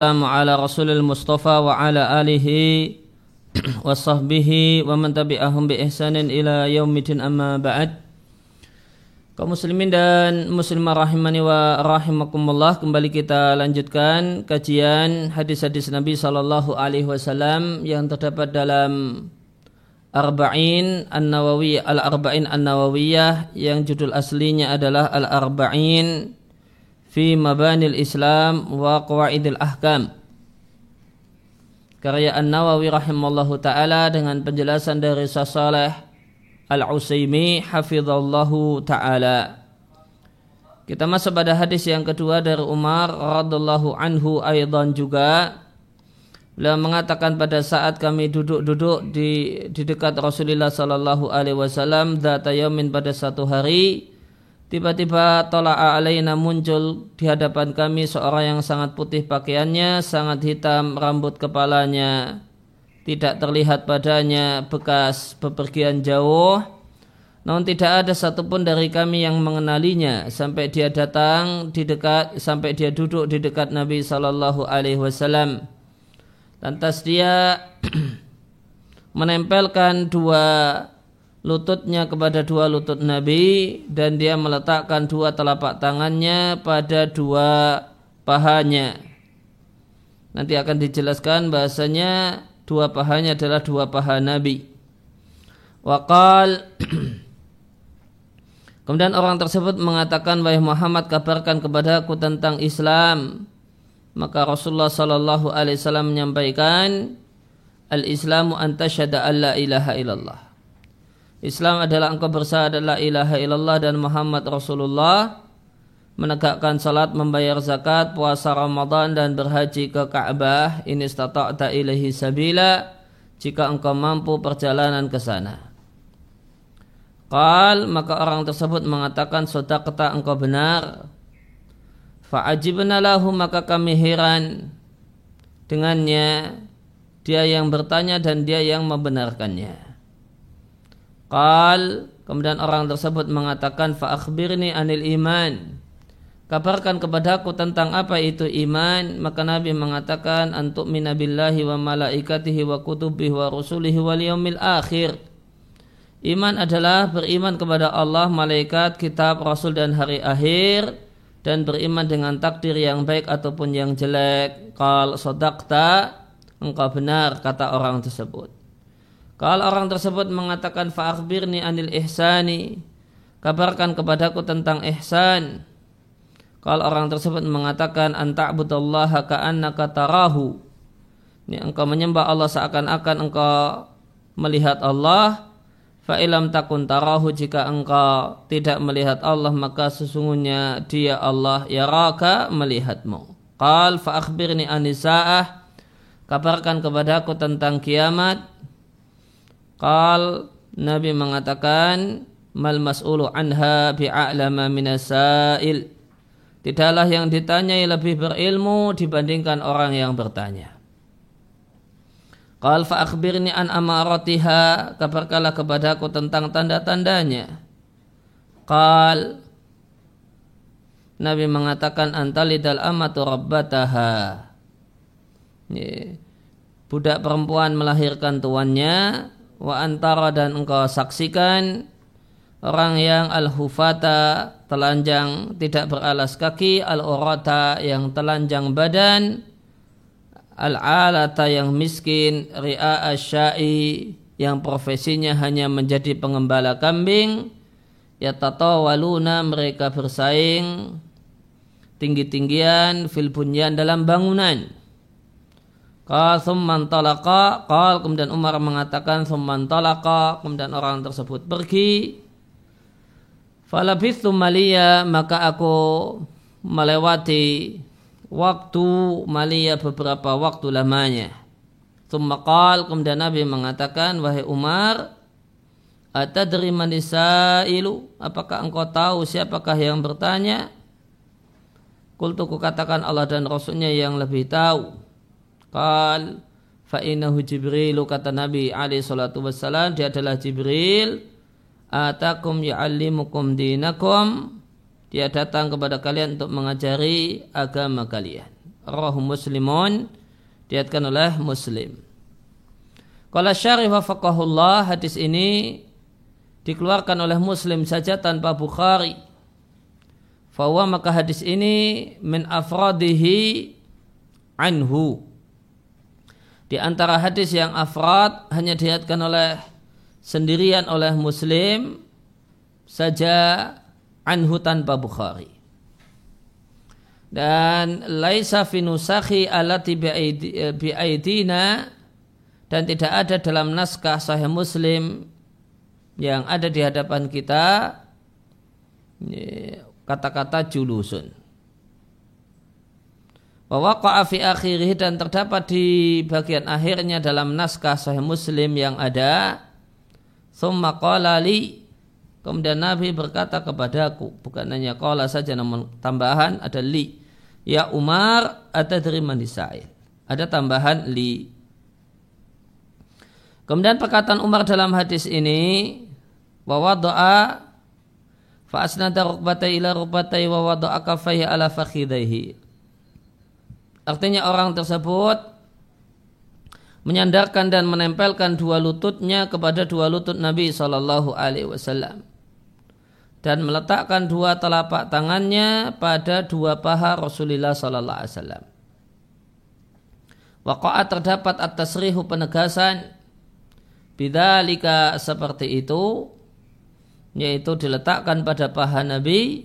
Assalamu ala rasulil mustafa kaum muslimin dan muslimah rahimani wa rahimakumullah kembali kita lanjutkan kajian hadis-hadis Nabi sallallahu alaihi wasallam yang terdapat dalam Arba'in An-Nawawi Al-Arba'in An-Nawawiyah yang judul aslinya adalah Al-Arba'in fi mabanil Islam wa qawaidil ahkam. Karya An-Nawawi rahimallahu taala dengan penjelasan dari Saleh Al-Usaimi hafizallahu taala. Kita masuk pada hadis yang kedua dari Umar radhiyallahu anhu aidan juga. Beliau mengatakan pada saat kami duduk-duduk di di dekat Rasulullah sallallahu alaihi wasallam data yamin pada satu hari Tiba-tiba tola'a alaina muncul di hadapan kami seorang yang sangat putih pakaiannya, sangat hitam rambut kepalanya, tidak terlihat padanya bekas bepergian jauh. Namun tidak ada satupun dari kami yang mengenalinya sampai dia datang di dekat sampai dia duduk di dekat Nabi Shallallahu Alaihi Wasallam. Lantas dia menempelkan dua lututnya kepada dua lutut Nabi dan dia meletakkan dua telapak tangannya pada dua pahanya. Nanti akan dijelaskan bahasanya dua pahanya adalah dua paha Nabi. Wakal Kemudian orang tersebut mengatakan wahai Muhammad kabarkan kepadaku tentang Islam. Maka Rasulullah sallallahu alaihi wasallam menyampaikan Al-Islamu anta syada alla ilaha illallah Islam adalah engkau bersyahadat la ilaha illallah dan Muhammad Rasulullah menegakkan salat, membayar zakat, puasa Ramadan dan berhaji ke Ka'bah ini istata'ta ilahi sabila jika engkau mampu perjalanan ke sana. Qal maka orang tersebut mengatakan kata engkau benar. Fa'ajibna lahu maka kami heran dengannya dia yang bertanya dan dia yang membenarkannya. Qal kemudian orang tersebut mengatakan fa akhbirni anil iman. Kabarkan kepadaku tentang apa itu iman. Maka Nabi mengatakan antuk minabillahi wa malaikatihi wa kutubihi wa rusulihi wal yaumil akhir. Iman adalah beriman kepada Allah, malaikat, kitab, rasul dan hari akhir dan beriman dengan takdir yang baik ataupun yang jelek. Qal sodakta engkau benar kata orang tersebut. Kalau orang tersebut mengatakan fa'akhbirni anil ihsani, kabarkan kepadaku tentang ihsan. Kalau orang tersebut mengatakan anta'budallaha ka'annaka tarahu. Ini engkau menyembah Allah seakan-akan engkau melihat Allah. Fa'ilam takun tarahu jika engkau tidak melihat Allah maka sesungguhnya dia Allah yaraka melihatmu. Qal fa'akhbirni anisa'ah. Kabarkan kepadaku tentang kiamat. Qal Nabi mengatakan mal mas'ulu anha bi'a'lama minasail. Tidaklah yang ditanyai lebih berilmu dibandingkan orang yang bertanya. Qal fa akhbirni an amaratiha, kabarkanlah kepadaku tentang tanda-tandanya. Qal Nabi mengatakan antalidal amatu rabbataha. Budak perempuan melahirkan tuannya wa antara dan engkau saksikan orang yang al-hufata telanjang tidak beralas kaki al-urata yang telanjang badan al-alata yang miskin ri'a asyai yang profesinya hanya menjadi pengembala kambing ya waluna mereka bersaing tinggi-tinggian fil bunyan dalam bangunan Qal summan talaqa Qal kemudian Umar mengatakan summan talaqa Kemudian orang tersebut pergi Falabithu malia maka aku melewati waktu malia beberapa waktu lamanya. Thumma qal kemudian Nabi mengatakan wahai Umar Atadri manisailu apakah engkau tahu siapakah yang bertanya? Kultuku katakan Allah dan Rasulnya yang lebih tahu. Qal fa'inahu Jibril kata Nabi alaihi salatu wassalam dia adalah Jibril. Atakum ya'allimukum dinakum. Dia datang kepada kalian untuk mengajari agama kalian. Rawahu muslimun diatkan oleh muslim. Kalau syarif wafakahullah hadis ini dikeluarkan oleh muslim saja tanpa Bukhari. Bahwa maka hadis ini min afradihi anhu di antara hadis yang afrad hanya dihatkan oleh sendirian oleh muslim saja anhu tanpa Bukhari. Dan laisa fi nusakhi alati bi'aidina dan tidak ada dalam naskah sahih muslim yang ada di hadapan kita kata-kata julusun bahwa fi akhirih dan terdapat di bagian akhirnya dalam naskah sahih muslim yang ada. Summa qala li kemudian Nabi berkata kepadaku bukan hanya qala saja namun tambahan ada li. Ya Umar ada dari manisail ada tambahan li. Kemudian perkataan Umar dalam hadis ini bahwa doa fa asnada rukbatai ila rukbatai wa wada'a kafaihi ala fakhidaihi Artinya orang tersebut menyandarkan dan menempelkan dua lututnya kepada dua lutut Nabi Shallallahu Alaihi Wasallam dan meletakkan dua telapak tangannya pada dua paha Rasulullah Sallallahu Alaihi Wasallam. Waqa'at terdapat atas rihu penegasan bidalika seperti itu yaitu diletakkan pada paha Nabi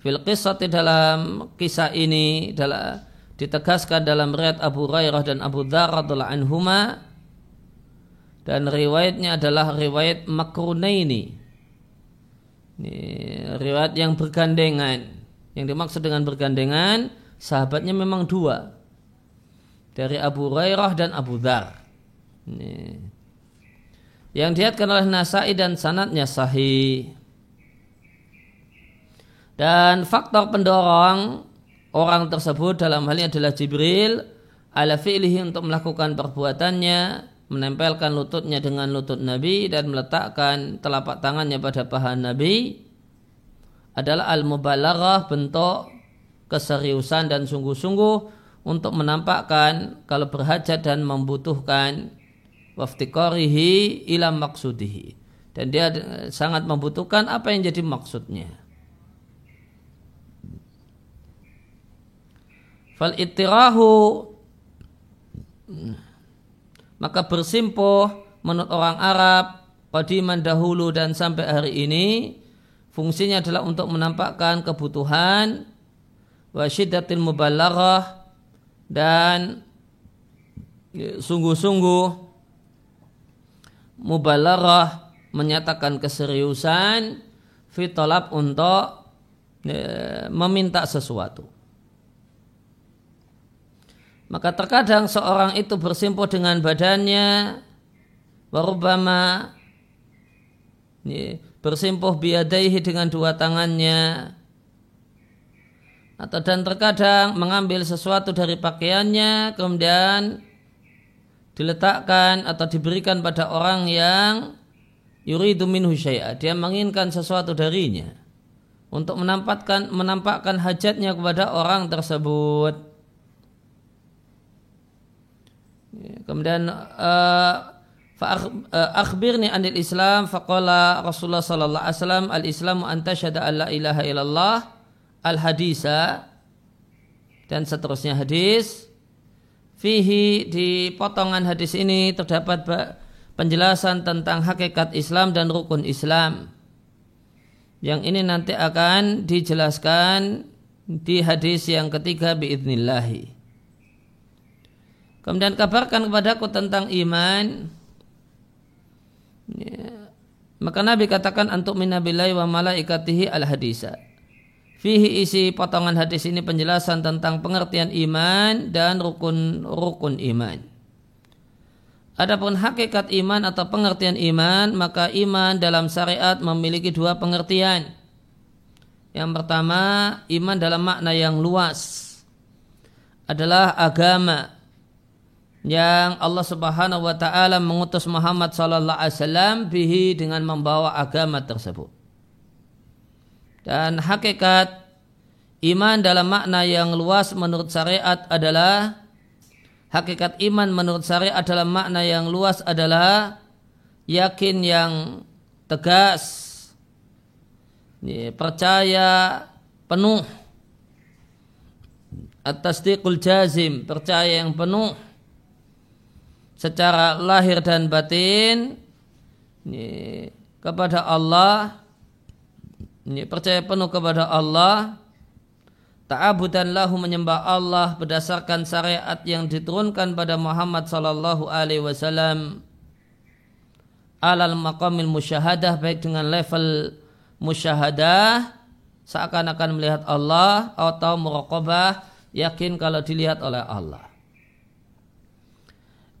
Fil qissati dalam kisah ini dalam ditegaskan dalam riwayat Abu Hurairah dan Abu Dzar radhiyallahu anhuma dan riwayatnya adalah riwayat makrunaini. Ini riwayat yang bergandengan. Yang dimaksud dengan bergandengan sahabatnya memang dua. Dari Abu Hurairah dan Abu Dzar. Yang dihatkan oleh Nasai dan sanatnya sahih. Dan faktor pendorong orang tersebut dalam hal ini adalah Jibril ala fi'lihi untuk melakukan perbuatannya menempelkan lututnya dengan lutut Nabi dan meletakkan telapak tangannya pada paha Nabi adalah al-mubalaghah bentuk keseriusan dan sungguh-sungguh untuk menampakkan kalau berhajat dan membutuhkan waftikorihi ila maksudihi dan dia sangat membutuhkan apa yang jadi maksudnya Fal ittirahu maka bersimpuh menurut orang Arab qadiman dahulu dan sampai hari ini fungsinya adalah untuk menampakkan kebutuhan wa syiddatil mubalaghah dan sungguh-sungguh mubalaghah menyatakan keseriusan fitolab untuk e, meminta sesuatu. Maka terkadang seorang itu bersimpuh dengan badannya, warubama bersimpuh biadaihi dengan dua tangannya, atau dan terkadang mengambil sesuatu dari pakaiannya kemudian diletakkan atau diberikan pada orang yang yuridu minhu syai'a. Dia menginginkan sesuatu darinya untuk menampakkan menampakkan hajatnya kepada orang tersebut. Kemudian uh, akhbirni anil Islam faqala Rasulullah sallallahu alaihi wasallam al Islamu anta syada alla ilaha illallah al hadisa dan seterusnya hadis fihi di potongan hadis ini terdapat penjelasan tentang hakikat Islam dan rukun Islam yang ini nanti akan dijelaskan di hadis yang ketiga biidnillahi. Kemudian kabarkan kepadaku tentang iman. Ya. Maka Nabi katakan antuk minabillahi wa malaikatihi al hadisa. Fihi isi potongan hadis ini penjelasan tentang pengertian iman dan rukun rukun iman. Adapun hakikat iman atau pengertian iman, maka iman dalam syariat memiliki dua pengertian. Yang pertama, iman dalam makna yang luas adalah agama yang Allah Subhanahu wa taala mengutus Muhammad sallallahu alaihi wasallam bihi dengan membawa agama tersebut. Dan hakikat iman dalam makna yang luas menurut syariat adalah hakikat iman menurut syariat adalah makna yang luas adalah yakin yang tegas percaya penuh atas tasdiqul jazim percaya yang penuh secara lahir dan batin kepada Allah percaya penuh kepada Allah ta'abudan lahu menyembah Allah berdasarkan syariat yang diturunkan pada Muhammad sallallahu alaihi wasallam alal maqamil musyahadah baik dengan level musyahadah seakan-akan melihat Allah atau muraqabah yakin kalau dilihat oleh Allah.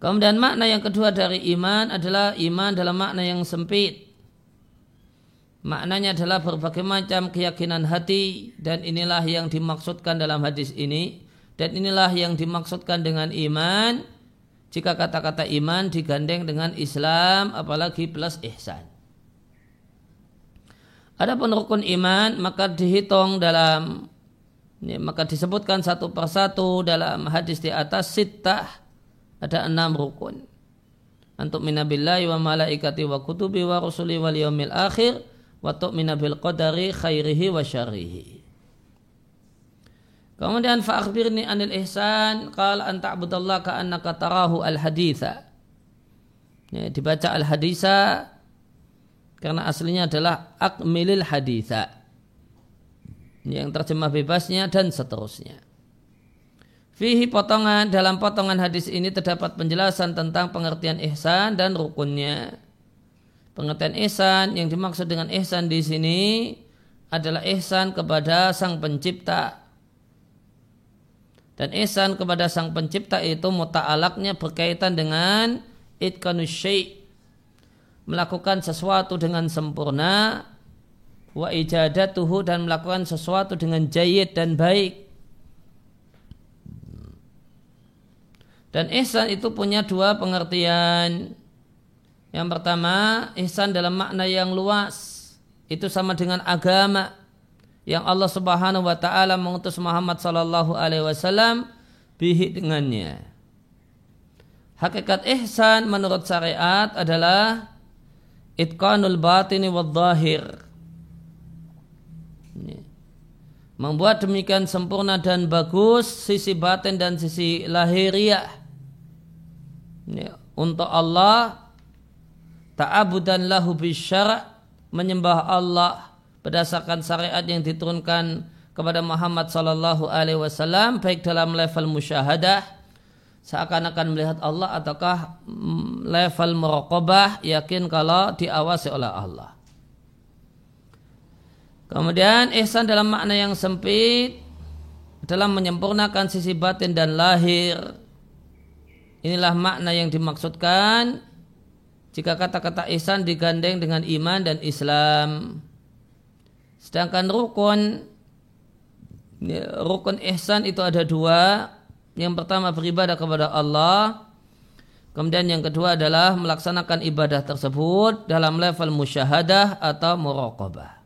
Kemudian makna yang kedua dari iman adalah iman dalam makna yang sempit. Maknanya adalah berbagai macam keyakinan hati dan inilah yang dimaksudkan dalam hadis ini dan inilah yang dimaksudkan dengan iman jika kata-kata iman digandeng dengan Islam apalagi plus ihsan. Adapun rukun iman maka dihitung dalam ya, maka disebutkan satu persatu dalam hadis di atas sitah ada enam rukun. Antuk minabillahi wa malaikati wa kutubi wa rusuli wal yaumil akhir wa tu'mina bil qadari khairihi wa syarihi. Kemudian fa'akhbirni anil ihsan qala an ta'budallaha ka'annaka tarahu al haditha. Ya, dibaca al haditha karena aslinya adalah akmilil haditha yang terjemah bebasnya dan seterusnya. Fihi potongan dalam potongan hadis ini terdapat penjelasan tentang pengertian ihsan dan rukunnya. Pengertian ihsan yang dimaksud dengan ihsan di sini adalah ihsan kepada sang pencipta. Dan ihsan kepada sang pencipta itu muta'alaknya berkaitan dengan itkanus syai' melakukan sesuatu dengan sempurna wa ijadatuhu dan melakukan sesuatu dengan jayid dan baik dan ihsan itu punya dua pengertian yang pertama, ihsan dalam makna yang luas. Itu sama dengan agama yang Allah Subhanahu wa taala mengutus Muhammad sallallahu alaihi wasallam bihi dengannya. Hakikat ihsan menurut syariat adalah itqanul batini wad zahir. Membuat demikian sempurna dan bagus sisi batin dan sisi lahiriah. Untuk Allah ta'abudan lahu bisyara' menyembah Allah berdasarkan syariat yang diturunkan kepada Muhammad sallallahu alaihi wasallam baik dalam level musyahadah seakan-akan melihat Allah ataukah level merokobah yakin kalau diawasi oleh Allah. Kemudian ihsan dalam makna yang sempit dalam menyempurnakan sisi batin dan lahir. Inilah makna yang dimaksudkan jika kata-kata ihsan digandeng dengan iman dan Islam. Sedangkan rukun ya, rukun ihsan itu ada dua. Yang pertama beribadah kepada Allah. Kemudian yang kedua adalah melaksanakan ibadah tersebut dalam level musyahadah atau muraqabah.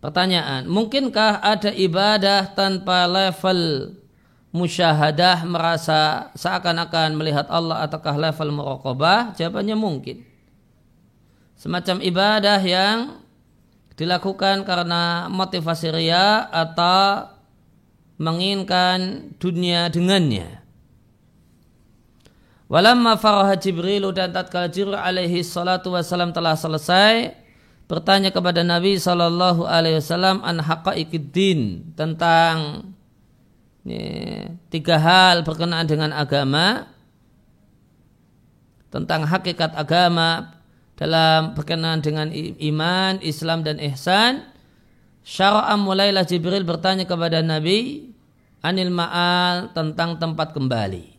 Pertanyaan, mungkinkah ada ibadah tanpa level musyahadah merasa seakan-akan melihat Allah ataukah level muraqabah? Jawabannya mungkin. Semacam ibadah yang dilakukan karena motivasi ria atau menginginkan dunia dengannya. Walamma faraha Jibril dan tatkala Jibril alaihi salatu wasalam telah selesai bertanya kepada Nabi sallallahu alaihi wasallam an haqaiqiddin tentang ya, tiga hal berkenaan dengan agama tentang hakikat agama dalam berkenaan dengan iman, Islam dan ihsan. Syara'am mulailah Jibril bertanya kepada Nabi anil ma'al tentang tempat kembali.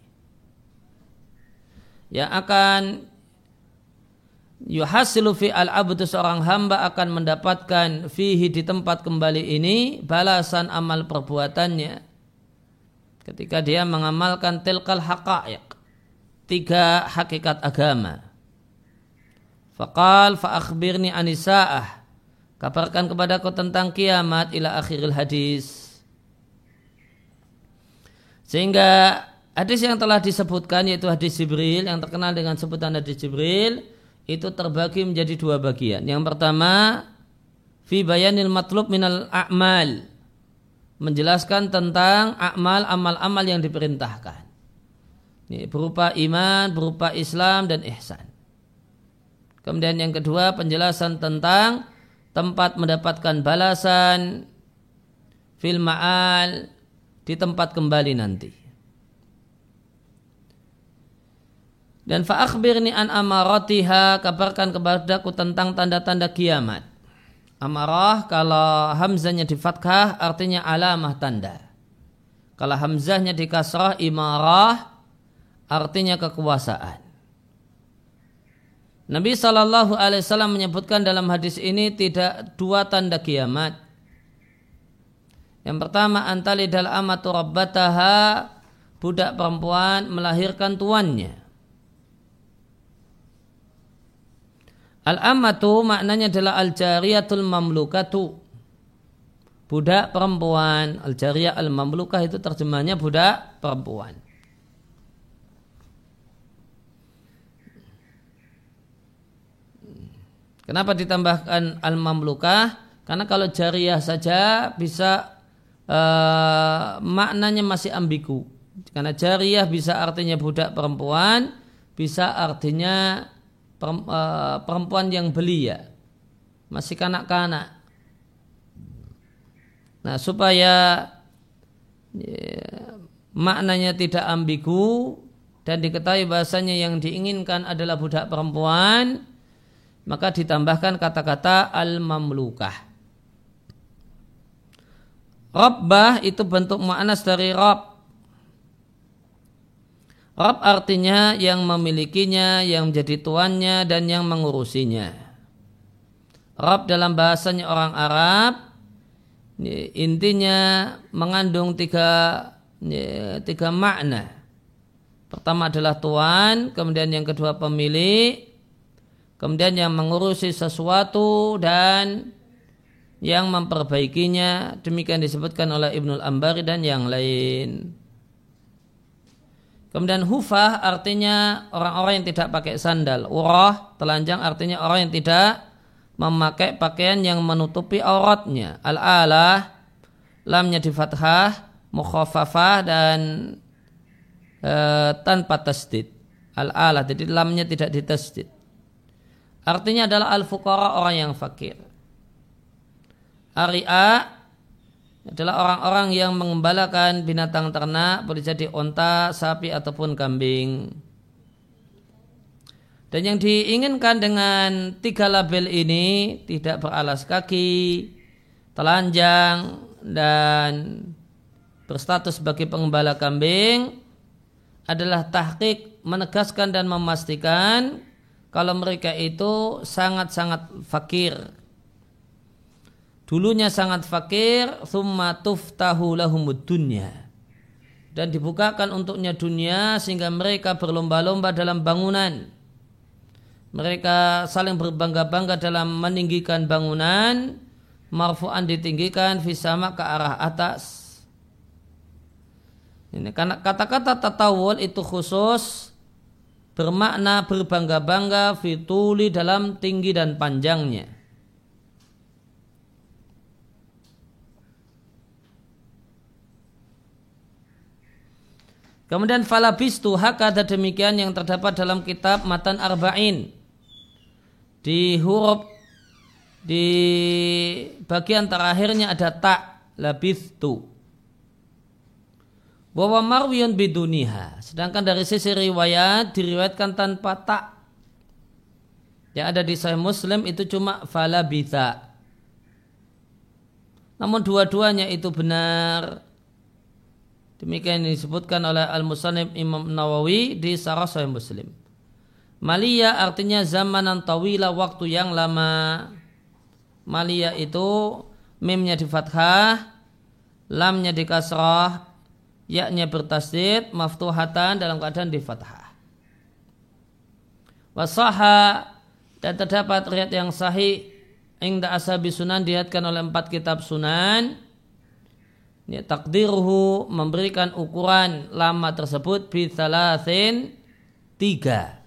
Yang akan yuhasilu fi al-abdu seorang hamba akan mendapatkan fihi di tempat kembali ini balasan amal perbuatannya ketika dia mengamalkan tilkal haqa'iq tiga hakikat agama. Faqal fa akhbirni anisa'ah. Kabarkan kepadaku tentang kiamat ila akhiril hadis. Sehingga hadis yang telah disebutkan yaitu hadis Jibril yang terkenal dengan sebutan hadis Jibril itu terbagi menjadi dua bagian. Yang pertama fi bayanil matlub minal a'mal menjelaskan tentang amal amal-amal yang diperintahkan. Ini berupa iman, berupa Islam dan ihsan. Kemudian yang kedua penjelasan tentang tempat mendapatkan balasan fil ma'al di tempat kembali nanti. Dan fa'akhbirni an amaratiha kabarkan kepadaku tentang tanda-tanda kiamat. Amarah kalau hamzahnya di fathah artinya alamah tanda. Kalau hamzahnya di kasrah imarah artinya kekuasaan. Nabi Shallallahu Alaihi Wasallam menyebutkan dalam hadis ini tidak dua tanda kiamat. Yang pertama antali dal amatu rabbataha budak perempuan melahirkan tuannya. Al-ammatu maknanya adalah al-jariyatul mamlukatu. Budak perempuan. Al-jariyah al-mamlukah itu terjemahnya budak perempuan. Kenapa ditambahkan al-mamlukah? Karena kalau jariyah saja bisa uh, maknanya masih ambigu. Karena jariyah bisa artinya budak perempuan, bisa artinya Eh, perempuan yang belia masih kanak-kanak. Nah supaya ya, maknanya tidak ambigu dan diketahui bahasanya yang diinginkan adalah budak perempuan maka ditambahkan kata-kata al-mamlukah. Rabbah itu bentuk ma'anas dari Rabb Rab artinya yang memilikinya, yang menjadi tuannya dan yang mengurusinya. Rab dalam bahasanya orang Arab intinya mengandung tiga tiga makna. Pertama adalah tuan, kemudian yang kedua pemilik, kemudian yang mengurusi sesuatu dan yang memperbaikinya. Demikian disebutkan oleh Ibnul Ambari dan yang lain. Kemudian hufah artinya orang-orang yang tidak pakai sandal. Urah, telanjang artinya orang yang tidak memakai pakaian yang menutupi auratnya. Al-alah, lamnya di fathah, mukhafafah dan e, tanpa tasdid. Al-alah, jadi lamnya tidak ditasdid. Artinya adalah al-fuqara orang yang fakir. Ari'a adalah orang-orang yang mengembalakan binatang ternak boleh jadi onta, sapi ataupun kambing. Dan yang diinginkan dengan tiga label ini tidak beralas kaki, telanjang dan berstatus sebagai pengembala kambing adalah tahqiq menegaskan dan memastikan kalau mereka itu sangat-sangat fakir Dulunya sangat fakir, thumma tuftahu lahumud dunya. Dan dibukakan untuknya dunia sehingga mereka berlomba-lomba dalam bangunan. Mereka saling berbangga-bangga dalam meninggikan bangunan. Marfu'an ditinggikan, fisama ke arah atas. Ini karena kata-kata tatawul itu khusus bermakna berbangga-bangga fituli dalam tinggi dan panjangnya. Kemudian falabistu hakada demikian yang terdapat dalam kitab Matan Arba'in. Di huruf di bagian terakhirnya ada tak labistu. Bahwa marwiyun biduniha. Sedangkan dari sisi riwayat diriwayatkan tanpa tak. Yang ada di Sahih Muslim itu cuma falabitha. Namun dua-duanya itu benar Demikian disebutkan oleh Al-Musanib Imam Nawawi di Sarah Sahih Muslim. Malia artinya zamanan tawila waktu yang lama. Malia itu mimnya di fathah, lamnya di kasrah, yaknya bertasdid, maftuhatan dalam keadaan di fathah. Wasaha dan terdapat riat yang sahih inda asabi sunan dihatkan oleh empat kitab sunan ya, takdirhu memberikan ukuran lama tersebut bithalathin tiga.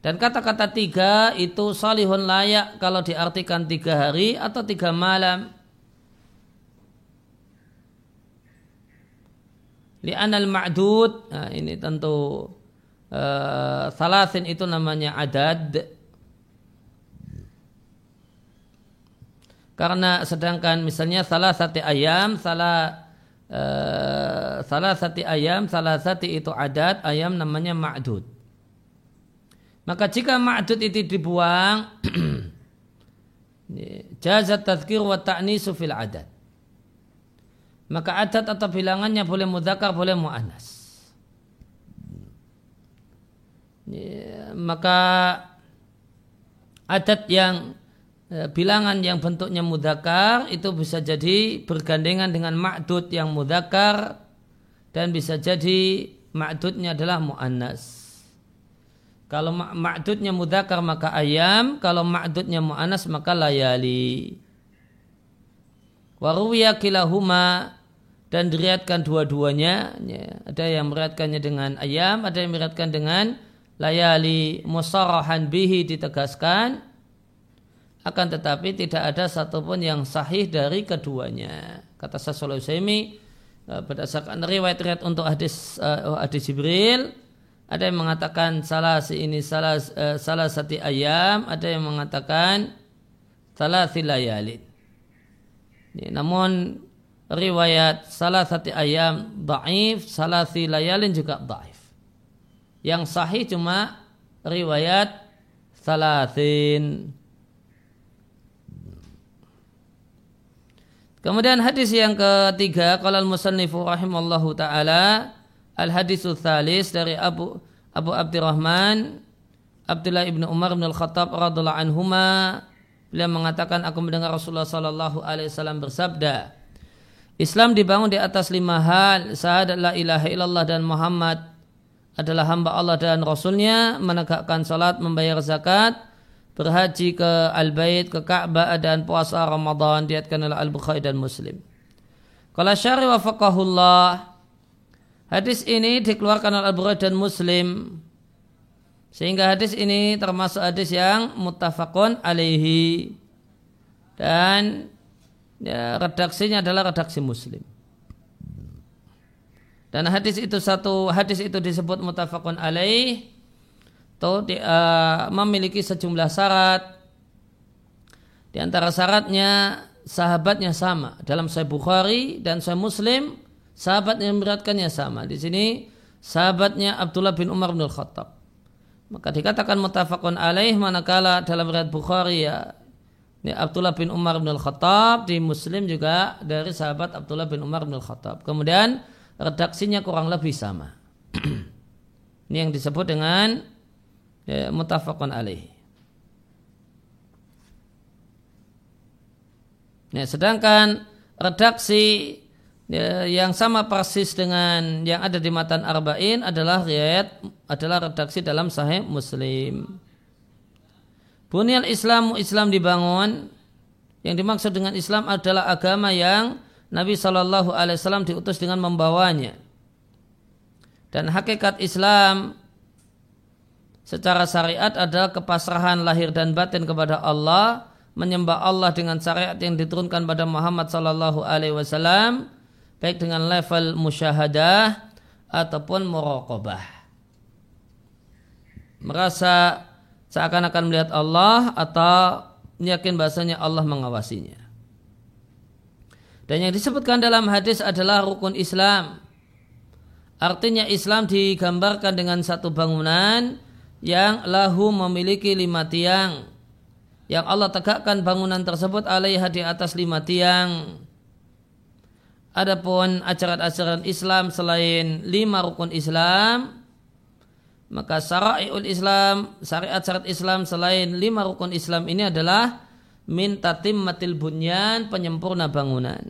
Dan kata-kata tiga itu salihun layak kalau diartikan tiga hari atau tiga malam. Li'anal ma'dud nah ini tentu uh, salasin itu namanya adad. Karena sedangkan misalnya salah satu ayam salah uh, salah satu ayam salah satu itu adat ayam namanya ma'dud. Maka jika ma'dud itu dibuang jazat tazkir wa ta'nisu fil adat. Maka adat atau bilangannya boleh mudakar boleh mu'anas. Maka adat yang bilangan yang bentuknya mudakar itu bisa jadi bergandengan dengan ma'dud yang mudakar dan bisa jadi ma'dudnya adalah mu'annas. Kalau ma'dudnya mudakar maka ayam, kalau ma'dudnya mu'annas maka layali. Waruwiya kilahuma dan diriatkan dua-duanya. Ya, ada yang meriatkannya dengan ayam, ada yang meriatkan dengan layali musarahan bihi ditegaskan. Akan tetapi tidak ada satupun yang sahih dari keduanya. Kata Sasul Usaimi eh, berdasarkan riwayat-riwayat untuk hadis uh, hadis Jibril ada yang mengatakan salah si ini salah uh, salah satu ayam, ada yang mengatakan salah silayalin. Ya, namun riwayat salah satu ayam daif, salah si layalin juga daif. Yang sahih cuma riwayat salasin. Kemudian hadis yang ketiga, kalau al-musannifu rahimallahu taala al-hadisul thalis dari Abu Abu Abdurrahman Abdullah ibnu Umar bin Al-Khattab radhiallahu anhuma. Beliau mengatakan aku mendengar Rasulullah sallallahu alaihi wasallam bersabda Islam dibangun di atas lima hal, syahadat la ilaha illallah dan Muhammad adalah hamba Allah dan Rasulnya, menegakkan salat, membayar zakat, berhaji ke Al-Bait, ke Ka'bah dan puasa Ramadan, diatkan oleh Al-Bukhari dan Muslim. Kalau syari wa faqahullah, hadis ini dikeluarkan oleh Al-Bukhari dan Muslim, sehingga hadis ini termasuk hadis yang muttafaqun alaihi. Dan ya, redaksinya adalah redaksi muslim. Dan hadis itu satu hadis itu disebut mutafakun alaih atau di, uh, memiliki sejumlah syarat. Di antara syaratnya sahabatnya sama dalam Sahih Bukhari dan Sahih Muslim sahabat yang beratkannya sama. Di sini sahabatnya Abdullah bin Umar bin Khattab. Maka dikatakan mutafakun alaih manakala dalam riwayat Bukhari ya ini Abdullah bin Umar bin Al-Khattab di Muslim juga dari sahabat Abdullah bin Umar bin Al-Khattab. Kemudian redaksinya kurang lebih sama. Ini yang disebut dengan ya, mutafakun alaih. Ya, sedangkan redaksi ya, yang sama persis dengan yang ada di matan arba'in adalah riwayat adalah redaksi dalam sahih Muslim. Bunyal Islam Islam dibangun. Yang dimaksud dengan Islam adalah agama yang Nabi Shallallahu Alaihi Wasallam diutus dengan membawanya. Dan hakikat Islam secara syariat adalah kepasrahan lahir dan batin kepada Allah, menyembah Allah dengan syariat yang diturunkan pada Muhammad Shallallahu Alaihi Wasallam, baik dengan level musyahadah ataupun muraqabah. Merasa seakan-akan melihat Allah atau yakin bahasanya Allah mengawasinya. Dan yang disebutkan dalam hadis adalah rukun Islam. Artinya Islam digambarkan dengan satu bangunan yang lahu memiliki lima tiang. Yang Allah tegakkan bangunan tersebut alaiha di atas lima tiang. Adapun ajaran-ajaran Islam selain lima rukun Islam, maka syara'iul Islam, syariat-syariat Islam selain lima rukun Islam ini adalah min tatimmatil bunyan, penyempurna bangunan.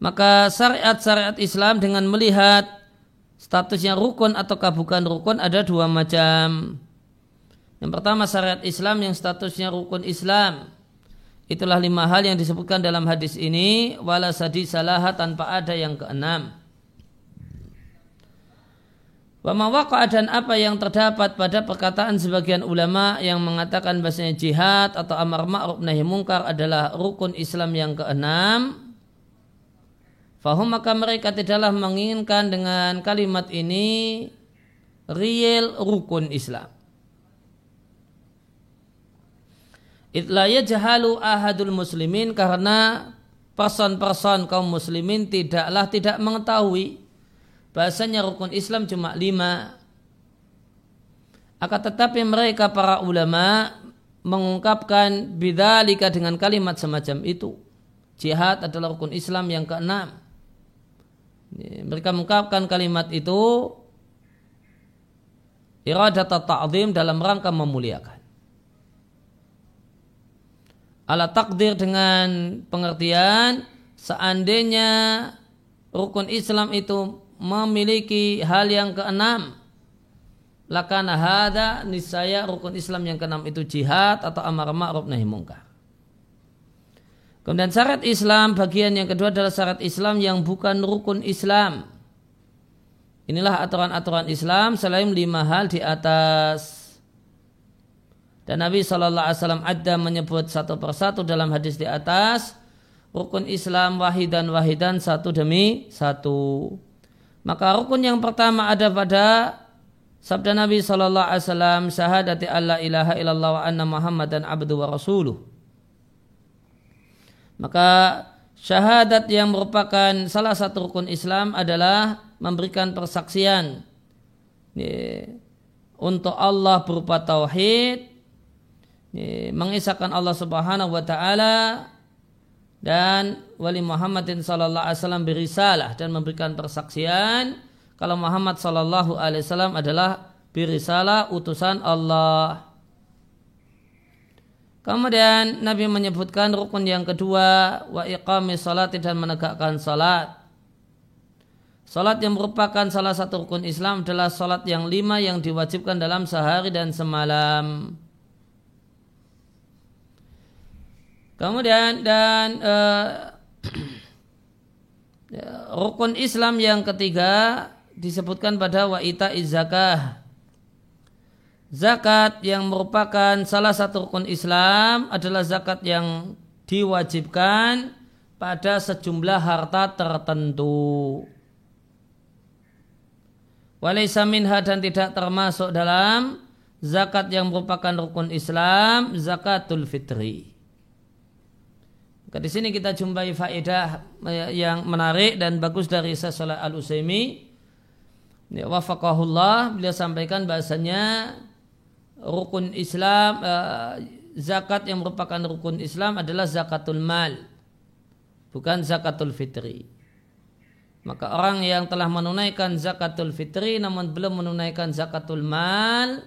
Maka syariat-syariat Islam dengan melihat statusnya rukun atau bukan rukun ada dua macam. Yang pertama syariat Islam yang statusnya rukun Islam. Itulah lima hal yang disebutkan dalam hadis ini. Wala sadi salah tanpa ada yang keenam. Wama dan apa yang terdapat pada perkataan sebagian ulama yang mengatakan bahasanya jihad atau amar ma'ruf nahi mungkar adalah rukun Islam yang keenam. Fahum maka mereka tidaklah menginginkan dengan kalimat ini real rukun Islam. Itlaya jahalu ahadul muslimin karena person-person kaum muslimin tidaklah tidak mengetahui bahasanya rukun Islam cuma lima. Akan tetapi mereka para ulama mengungkapkan bidzalika dengan kalimat semacam itu. Jihad adalah rukun Islam yang keenam. Mereka mengungkapkan kalimat itu iradat ta'zim dalam rangka memuliakan. Ala takdir dengan pengertian seandainya rukun Islam itu memiliki hal yang keenam lakana hada nisaya rukun Islam yang keenam itu jihad atau amar ma'ruf nahi mungkar. Kemudian syarat Islam bagian yang kedua adalah syarat Islam yang bukan rukun Islam. Inilah aturan-aturan Islam selain lima hal di atas. Dan Nabi Shallallahu Alaihi Wasallam ada menyebut satu persatu dalam hadis di atas rukun Islam wahidan wahidan satu demi satu. Maka rukun yang pertama ada pada sabda Nabi sallallahu alaihi wasallam syahadati alla ilaha illallah wa anna muhammadan abdu wa rasuluh. Maka syahadat yang merupakan salah satu rukun Islam adalah memberikan persaksian untuk Allah berupa tauhid, mengisahkan Allah Subhanahu wa taala dan wali Muhammadin sallallahu alaihi wasallam berisalah dan memberikan persaksian kalau Muhammad sallallahu alaihi wasallam adalah berisalah utusan Allah. Kemudian Nabi menyebutkan rukun yang kedua wa iqami salat dan menegakkan salat. Salat yang merupakan salah satu rukun Islam adalah salat yang lima yang diwajibkan dalam sehari dan semalam. Kemudian dan uh, rukun Islam yang ketiga disebutkan pada wa'ita zakah. Zakat yang merupakan salah satu rukun Islam adalah zakat yang diwajibkan pada sejumlah harta tertentu. Walaysa minha dan tidak termasuk dalam zakat yang merupakan rukun Islam, zakatul fitri. Di sini kita jumpai faedah yang menarik dan bagus dari Salah Al Utsaimin. Ya, wafakahullah beliau sampaikan bahasanya rukun Islam uh, zakat yang merupakan rukun Islam adalah zakatul mal bukan zakatul fitri. Maka orang yang telah menunaikan zakatul fitri namun belum menunaikan zakatul mal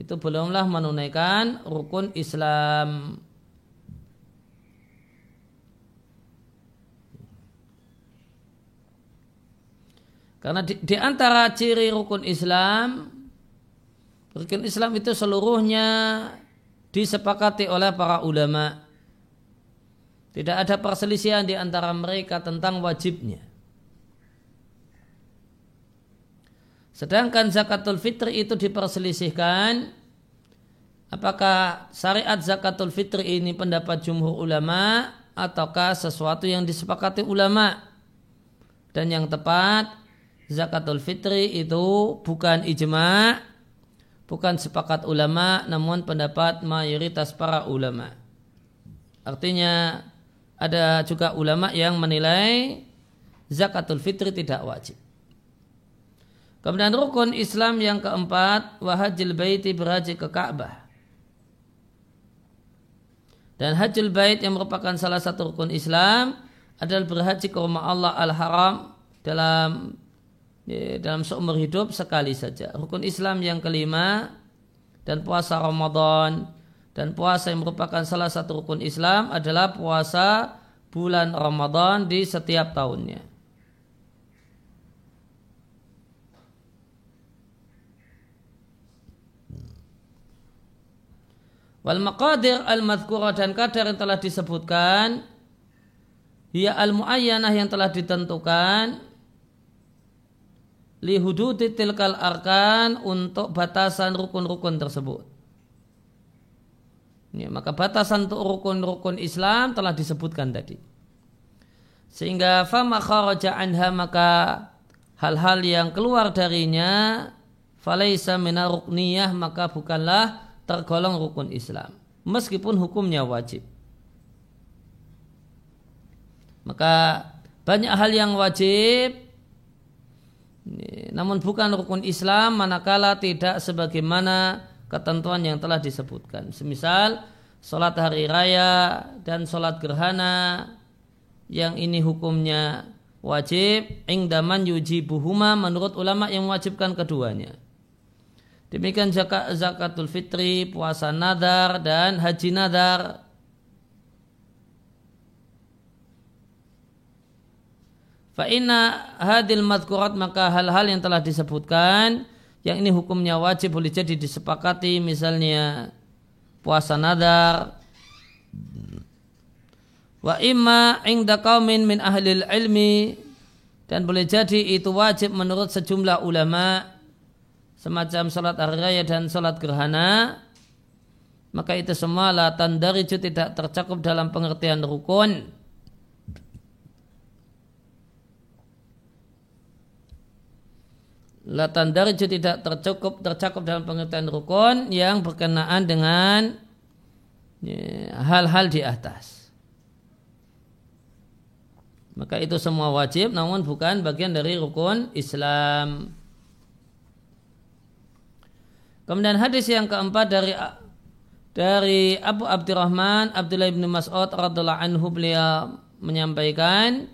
itu belumlah menunaikan rukun Islam. Karena di, di antara ciri rukun Islam, rukun Islam itu seluruhnya disepakati oleh para ulama. Tidak ada perselisihan di antara mereka tentang wajibnya. Sedangkan zakatul fitri itu diperselisihkan apakah syariat zakatul fitri ini pendapat jumhur ulama ataukah sesuatu yang disepakati ulama. Dan yang tepat zakatul fitri itu bukan ijma, bukan sepakat ulama, namun pendapat mayoritas para ulama. Artinya ada juga ulama yang menilai zakatul fitri tidak wajib. Kemudian rukun Islam yang keempat, wahajil baiti berhaji ke Ka'bah. Dan hajjul bait yang merupakan salah satu rukun Islam adalah berhaji ke rumah Allah al-Haram dalam ya, dalam seumur hidup sekali saja. Rukun Islam yang kelima dan puasa Ramadan dan puasa yang merupakan salah satu rukun Islam adalah puasa bulan Ramadan di setiap tahunnya. Wal maqadir al madhkura dan kadar yang telah disebutkan Hiya al muayyanah yang telah ditentukan li hududi tilkal arkan untuk batasan rukun-rukun tersebut. Ya, maka batasan untuk rukun-rukun Islam telah disebutkan tadi. Sehingga fama kharaja anha maka hal-hal yang keluar darinya falaisa minarukniyah maka bukanlah tergolong rukun Islam. Meskipun hukumnya wajib. Maka banyak hal yang wajib namun bukan rukun Islam manakala tidak sebagaimana ketentuan yang telah disebutkan. Semisal sholat hari raya dan sholat gerhana yang ini hukumnya wajib ingdaman yujibuhuma menurut ulama yang mewajibkan keduanya. Demikian zakat zakatul fitri, puasa nadar dan haji nadar Fa inna hadil madkurat maka hal-hal yang telah disebutkan yang ini hukumnya wajib boleh jadi disepakati misalnya puasa nadar. Wa imma inda qaumin min ahli ilmi dan boleh jadi itu wajib menurut sejumlah ulama semacam salat hari raya dan salat gerhana. Maka itu semua la tandariju tidak tercakup dalam pengertian rukun Latan darju tidak tercukup tercakup dalam pengertian rukun yang berkenaan dengan ya, hal-hal di atas. Maka itu semua wajib namun bukan bagian dari rukun Islam. Kemudian hadis yang keempat dari dari Abu Abdurrahman Abdullah bin Mas'ud radhiallahu anhu beliau menyampaikan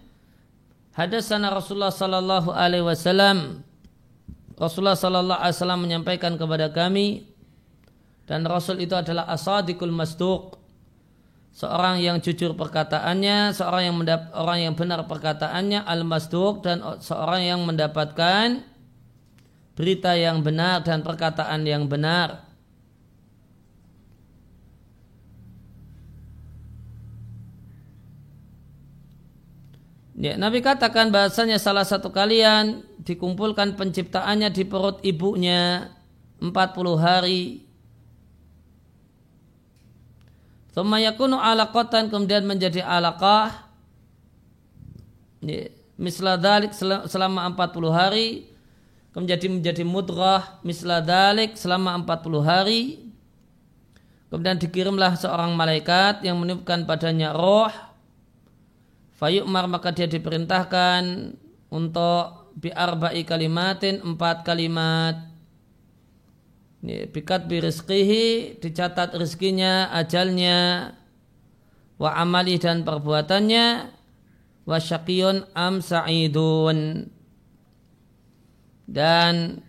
hadasana Rasulullah sallallahu alaihi wasallam Rasulullah Sallallahu Alaihi Wasallam menyampaikan kepada kami dan Rasul itu adalah asadikul masduq seorang yang jujur perkataannya seorang yang mendap orang yang benar perkataannya al masduq dan seorang yang mendapatkan berita yang benar dan perkataan yang benar Ya, Nabi katakan bahasanya salah satu kalian dikumpulkan penciptaannya di perut ibunya 40 hari. Thumma yakunu alaqatan kemudian menjadi alaqah. Ya, misla dalik selama 40 hari. Kemudian menjadi mudrah misla dalik selama 40 hari. Kemudian dikirimlah seorang malaikat yang meniupkan padanya roh. Fayu'mar maka dia diperintahkan untuk bi arba'i kalimatin empat kalimat. Bikat bi rizqihi dicatat rizkinya ajalnya wa amali dan perbuatannya wa syaqiyun am sa'idun. Dan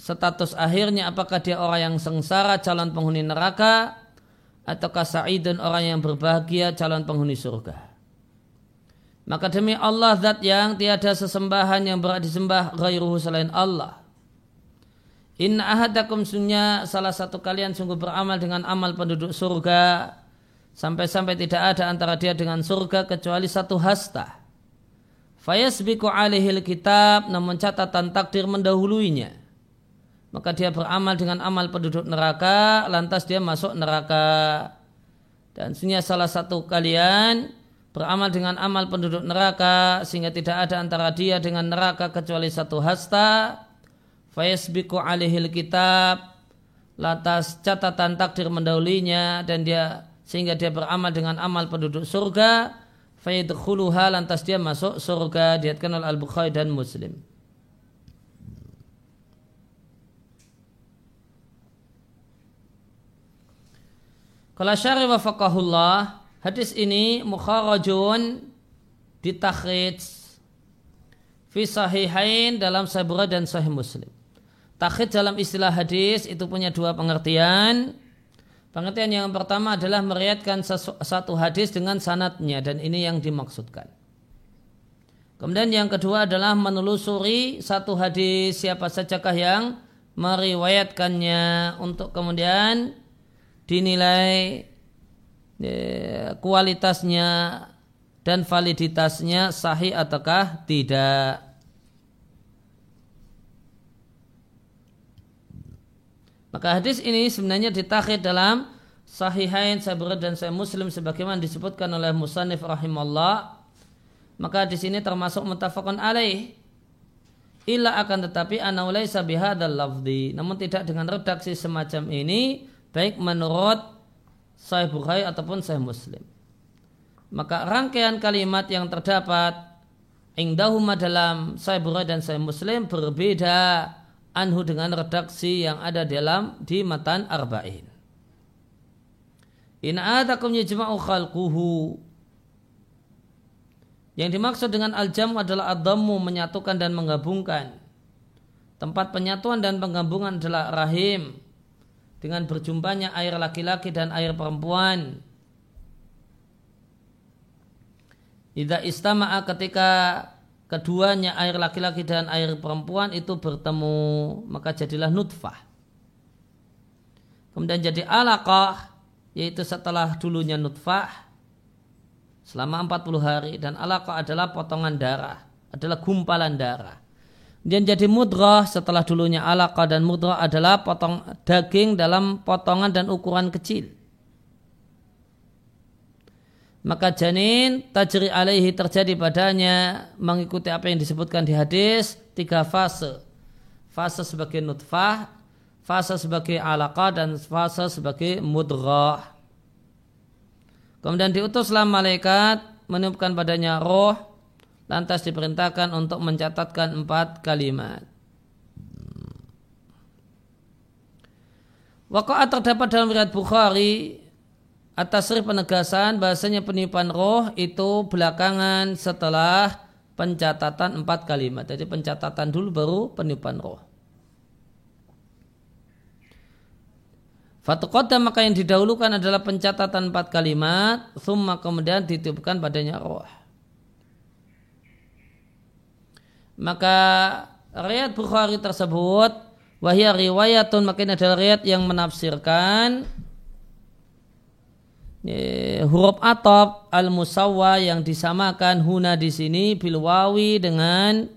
status akhirnya apakah dia orang yang sengsara calon penghuni neraka ataukah sa'idun orang yang berbahagia calon penghuni surga maka demi Allah zat yang tiada sesembahan yang berat disembah ghairuhu selain Allah. Inna ahadakum sunya salah satu kalian sungguh beramal dengan amal penduduk surga sampai-sampai tidak ada antara dia dengan surga kecuali satu hasta. Fayasbiku alihil kitab namun catatan takdir mendahuluinya. Maka dia beramal dengan amal penduduk neraka lantas dia masuk neraka. Dan sunya salah satu kalian beramal dengan amal penduduk neraka sehingga tidak ada antara dia dengan neraka kecuali satu hasta. Fayasbiku alihil kitab lantas catatan takdir mendahulinya dan dia sehingga dia beramal dengan amal penduduk surga. Fayadkhuluha lantas dia masuk surga diatkan oleh Al-Bukhari dan Muslim Kalau syari wa faqahullah Hadis ini mukharajun ditakhrij fi sahihain dalam Sahih dan Sahih Muslim. Takhrij dalam istilah hadis itu punya dua pengertian. Pengertian yang pertama adalah meriatkan satu hadis dengan sanatnya dan ini yang dimaksudkan. Kemudian yang kedua adalah menelusuri satu hadis siapa sajakah yang meriwayatkannya untuk kemudian dinilai ya, kualitasnya dan validitasnya sahih ataukah tidak. Maka hadis ini sebenarnya ditakhid dalam Sahihain Sabra dan Sahih Muslim sebagaimana disebutkan oleh Musanif rahimahullah. Maka di sini termasuk mutafakun alaih. Illa akan tetapi anaulai sabihadal lafdi. Namun tidak dengan redaksi semacam ini baik menurut Sahih Bukhari ataupun Sahih Muslim. Maka rangkaian kalimat yang terdapat indahuma dalam Sahih Bukhari dan Sahih Muslim berbeda anhu dengan redaksi yang ada dalam di matan arba'in. In adakum yajma'u khalquhu. Yang dimaksud dengan al-jam adalah adamu menyatukan dan menggabungkan. Tempat penyatuan dan penggabungan adalah rahim dengan berjumpanya air laki-laki dan air perempuan. Ida istama'a ketika keduanya air laki-laki dan air perempuan itu bertemu maka jadilah nutfah. Kemudian jadi alaqah yaitu setelah dulunya nutfah selama 40 hari. Dan alaqah adalah potongan darah adalah gumpalan darah kemudian jadi mudrah setelah dulunya alaqah dan mudrah adalah potong daging dalam potongan dan ukuran kecil. Maka janin tajri alaihi terjadi padanya mengikuti apa yang disebutkan di hadis tiga fase. Fase sebagai nutfah fase sebagai alaqah dan fase sebagai mudrah kemudian diutuslah malaikat meniupkan padanya roh lantas diperintahkan untuk mencatatkan empat kalimat Waqa'at terdapat dalam riwayat Bukhari atas penegasan bahasanya penipuan roh itu belakangan setelah pencatatan empat kalimat. Jadi pencatatan dulu baru penipuan roh. Fatuqadda maka yang didahulukan adalah pencatatan empat kalimat, summa kemudian ditiupkan padanya roh. Maka riwayat Bukhari tersebut wahya riwayatun maka ini adalah riwayat yang menafsirkan huruf atop al musawwa yang disamakan huna di sini bil wawi dengan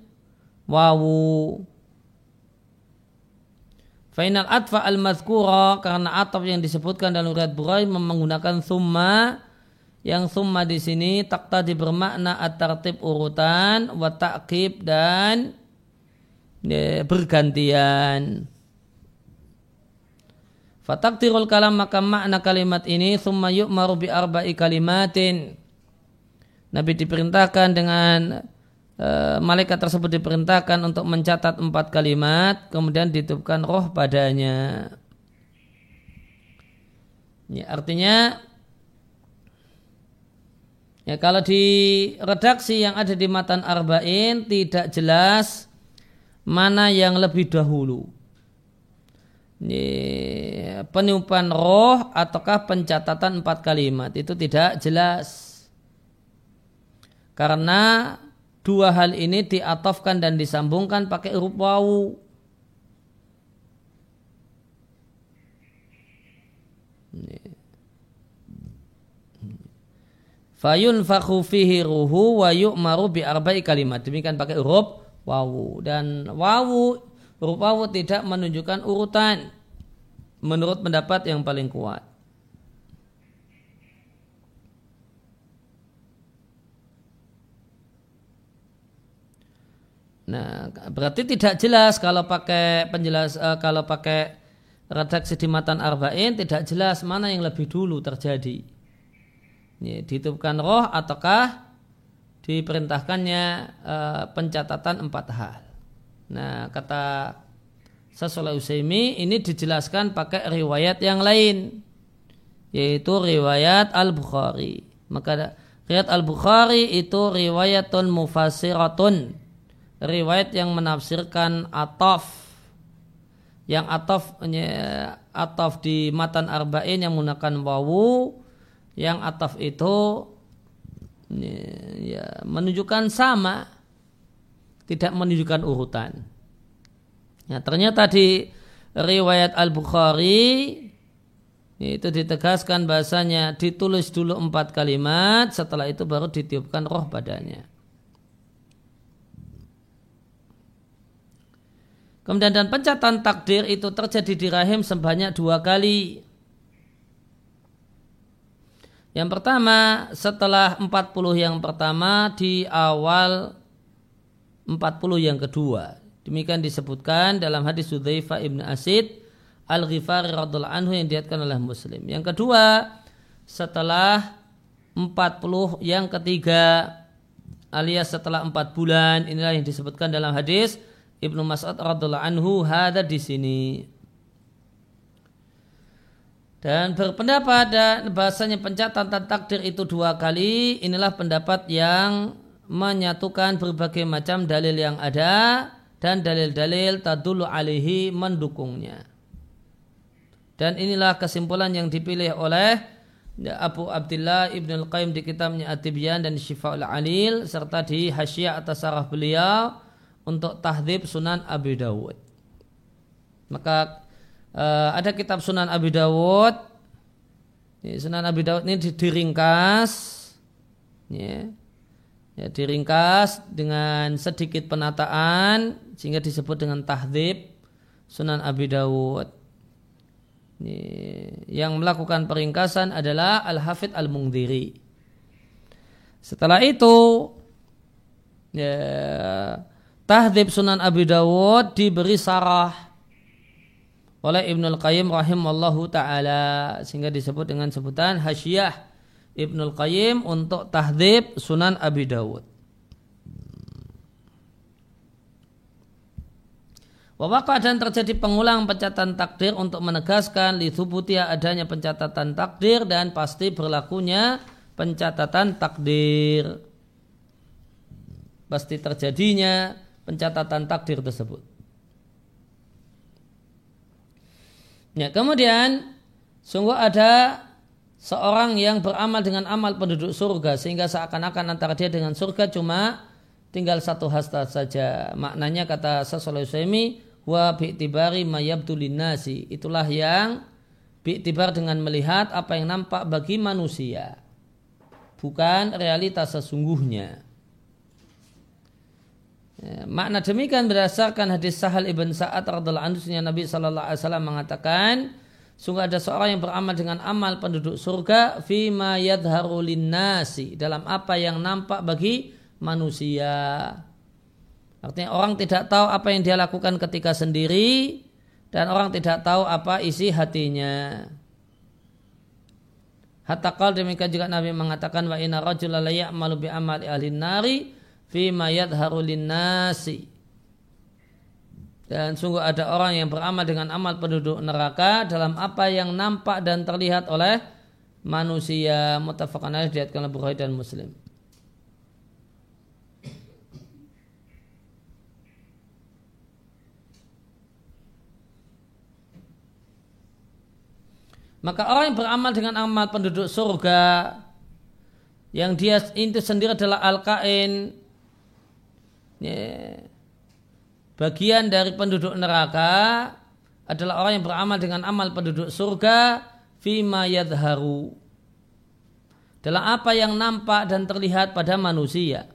wawu. Final atfa al mazkura karena atop yang disebutkan dalam riwayat Bukhari menggunakan summa yang summa di sini tak tadi bermakna at-tartib urutan wa ta'qib dan ya, bergantian. Fataktirul kalam maka makna kalimat ini summa yu'maru bi arba'i kalimatin. Nabi diperintahkan dengan e, malaikat tersebut diperintahkan untuk mencatat empat kalimat kemudian ditutupkan roh padanya. Ya, artinya ya kalau di redaksi yang ada di matan arba'in tidak jelas mana yang lebih dahulu. Peniupan roh ataukah pencatatan empat kalimat itu tidak jelas. Karena dua hal ini diatofkan dan disambungkan pakai huruf wawu Fayun fakhu fihi ruhu wa yu'maru bi arba'i kalimat. Demikian pakai huruf wawu dan wawu huruf wawu tidak menunjukkan urutan menurut pendapat yang paling kuat. Nah, berarti tidak jelas kalau pakai penjelas uh, kalau pakai redaksi di matan arba'in tidak jelas mana yang lebih dulu terjadi. Ini dihitungkan roh ataukah diperintahkannya uh, pencatatan empat hal. Nah, kata Sasolah Usaimi ini dijelaskan pakai riwayat yang lain yaitu riwayat Al-Bukhari. Maka riwayat Al-Bukhari itu riwayatun mufassiratun. Riwayat yang menafsirkan ataf. Yang ataf ataf di matan arba'in yang menggunakan wawu yang ataf itu ya, menunjukkan sama tidak menunjukkan urutan. Ya, ternyata di riwayat Al-Bukhari itu ditegaskan bahasanya ditulis dulu empat kalimat setelah itu baru ditiupkan roh badannya. Kemudian dan pencatatan takdir itu terjadi di rahim sebanyak dua kali. Yang pertama setelah 40 yang pertama di awal 40 yang kedua. Demikian disebutkan dalam hadis Hudzaifah ibn Asid Al-Ghifari radhiallahu anhu yang diatkan oleh Muslim. Yang kedua setelah 40 yang ketiga alias setelah 4 bulan inilah yang disebutkan dalam hadis Ibnu Mas'ud radhiallahu anhu ada di sini. Dan berpendapat dan bahasanya pencatatan takdir itu dua kali, inilah pendapat yang menyatukan berbagai macam dalil yang ada dan dalil-dalil tadulu alihi mendukungnya. Dan inilah kesimpulan yang dipilih oleh Abu Abdullah Ibn Al-Qayyim di kitabnya At-Tibyan dan Syifa'ul Alil serta di hasyiah atas sarah beliau untuk tahdib Sunan Abi Dawud. Maka uh, ada kitab Sunan Abi Dawud. Sunan Abi Dawud ini diringkas, ya, ya, diringkas dengan sedikit penataan sehingga disebut dengan tahdib Sunan Abi Dawud. Ini, yang melakukan peringkasan adalah Al Hafid Al Mungdiri. Setelah itu, ya, tahdib Sunan Abi Dawud diberi sarah oleh Ibnul Qayyim rahimallahu taala sehingga disebut dengan sebutan Hasyiah Ibnul Qayyim untuk tahdib Sunan Abi Dawud. Wawaka dan terjadi pengulang pencatatan takdir untuk menegaskan lithubutia adanya pencatatan takdir dan pasti berlakunya pencatatan takdir. Pasti terjadinya pencatatan takdir tersebut. Ya, kemudian sungguh ada seorang yang beramal dengan amal penduduk surga sehingga seakan-akan antara dia dengan surga cuma tinggal satu hasta saja. Maknanya kata Syaikh Semi wa bi'tibari mayabdulin nasi. Itulah yang bi'tibar dengan melihat apa yang nampak bagi manusia. Bukan realitas sesungguhnya. Ya, makna demikian berdasarkan hadis Sahal ibn Sa'ad radhiallahu anhu Nabi sallallahu alaihi wasallam mengatakan sungguh ada seorang yang beramal dengan amal penduduk surga fima yadharu nasi dalam apa yang nampak bagi manusia. Artinya orang tidak tahu apa yang dia lakukan ketika sendiri dan orang tidak tahu apa isi hatinya. Hatta demikian juga Nabi mengatakan wa inna rajula la ya'malu bi amali fima yadharu nasi dan sungguh ada orang yang beramal dengan amal penduduk neraka dalam apa yang nampak dan terlihat oleh manusia mutafakan alaih diatkan Bukhari dan Muslim. Maka orang yang beramal dengan amal penduduk surga yang dia itu sendiri adalah al-kain ya, bagian dari penduduk neraka adalah orang yang beramal dengan amal penduduk surga fima yadharu dalam apa yang nampak dan terlihat pada manusia.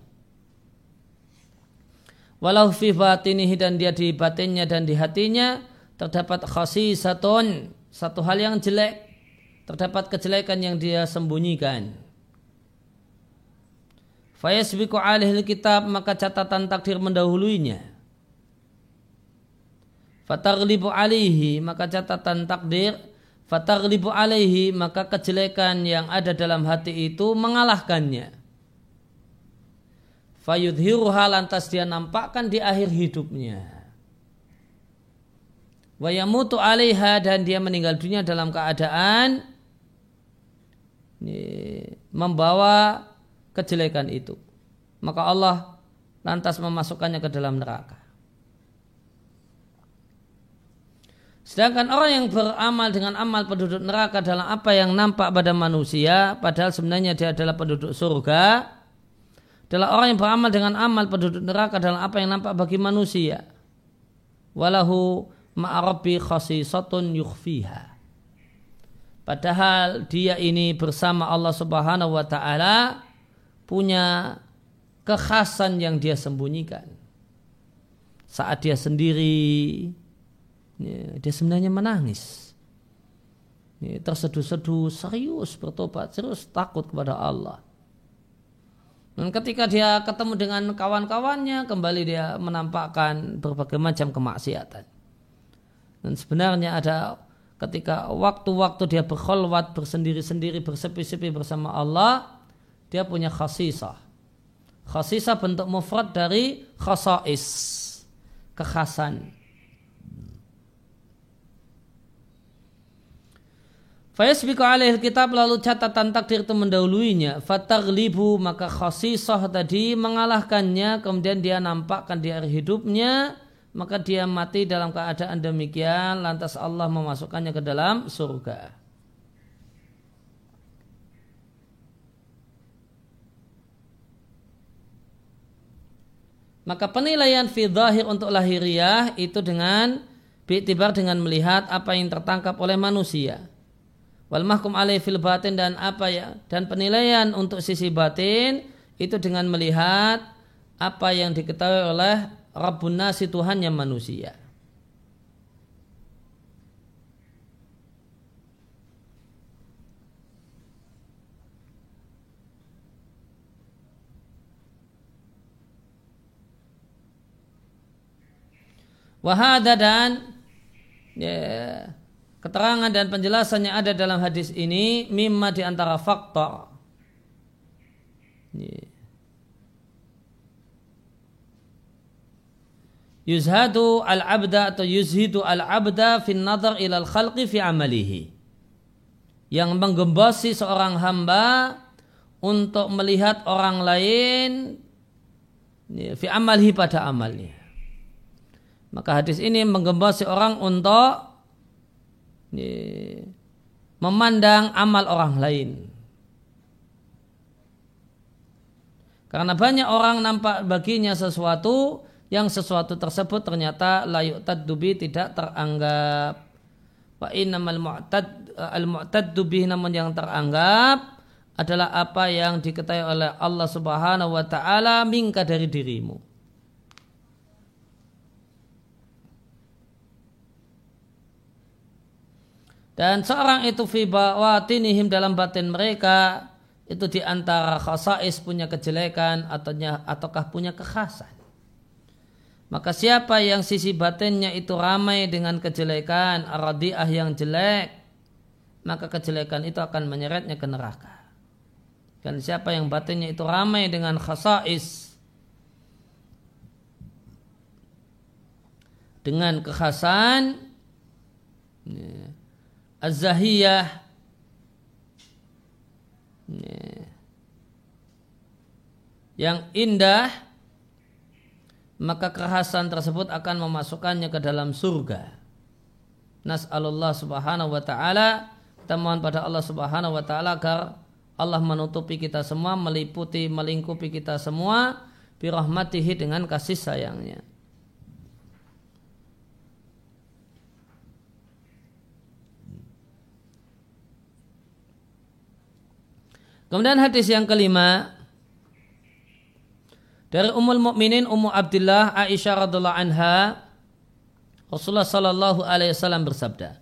Walau fi batinihi dan dia di batinnya dan di hatinya terdapat khasisatun satu hal yang jelek. Terdapat kejelekan yang dia sembunyikan Fayasbiku alihil kitab maka catatan takdir mendahuluinya. Fataglibu alihi maka catatan takdir Fataglibu alaihi maka kejelekan yang ada dalam hati itu mengalahkannya. Fayudhiruha lantas dia nampakkan di akhir hidupnya. Wayamutu alaiha dan dia meninggal dunia dalam keadaan membawa kejelekan itu. Maka Allah lantas memasukkannya ke dalam neraka. Sedangkan orang yang beramal dengan amal penduduk neraka dalam apa yang nampak pada manusia, padahal sebenarnya dia adalah penduduk surga, adalah orang yang beramal dengan amal penduduk neraka dalam apa yang nampak bagi manusia. Walahu ma'arabi khasisatun yukhfiha. Padahal dia ini bersama Allah Subhanahu wa taala punya kekhasan yang dia sembunyikan. Saat dia sendiri ya, dia sebenarnya menangis. Ya, terseduh-seduh serius bertobat, serius takut kepada Allah. Dan ketika dia ketemu dengan kawan-kawannya, kembali dia menampakkan berbagai macam kemaksiatan. Dan sebenarnya ada ketika waktu-waktu dia berkholwat, bersendiri-sendiri, bersepi-sepi bersama Allah, dia punya khasisah. Khasisah bentuk mufrad dari khasais, kekhasan. Fayasbiku alaih kitab lalu catatan takdir itu mendahuluinya. Fataglibu maka khasisah tadi mengalahkannya. Kemudian dia nampakkan di akhir hidupnya. Maka dia mati dalam keadaan demikian. Lantas Allah memasukkannya ke dalam surga. Maka penilaian fi untuk lahiriah itu dengan Bi'tibar dengan melihat apa yang tertangkap oleh manusia wal mahkum alaih fil batin dan apa ya dan penilaian untuk sisi batin itu dengan melihat apa yang diketahui oleh Rabbun Nasi Tuhannya manusia. Wahada dan ya, keterangan dan penjelasannya ada dalam hadis ini mimma di antara faktor yuzhadu al-abda atau yuzhidu al-abda fin nadar ilal khalqi fi amalihi. Yang menggembosi seorang hamba untuk melihat orang lain fi amalhi pada amalnya maka hadis ini menggembosi orang untuk memandang amal orang lain. Karena banyak orang nampak baginya sesuatu yang sesuatu tersebut ternyata layuk taddubi tidak teranggap. Wa innamal mu'tad al mu'taddu namun yang teranggap adalah apa yang diketahui oleh Allah Subhanahu wa taala mingka dari dirimu. Dan seorang itu fi bawatinihim dalam batin mereka itu di antara khasais punya kejelekan ataunya ataukah punya kekhasan. Maka siapa yang sisi batinnya itu ramai dengan kejelekan, aradiah yang jelek, maka kejelekan itu akan menyeretnya ke neraka. Dan siapa yang batinnya itu ramai dengan khasais, dengan kekhasan, ya, Az-Zahiyah yang indah maka kekhasan tersebut akan memasukkannya ke dalam surga. Nas'alullah subhanahu wa ta'ala kita mohon pada Allah subhanahu wa ta'ala agar Allah menutupi kita semua, meliputi, melingkupi kita semua birahmatihi dengan kasih sayangnya. Kemudian hadis yang kelima dari Ummul Mukminin Ummu Abdullah Aisyah radhiallahu anha Rasulullah sallallahu alaihi wasallam bersabda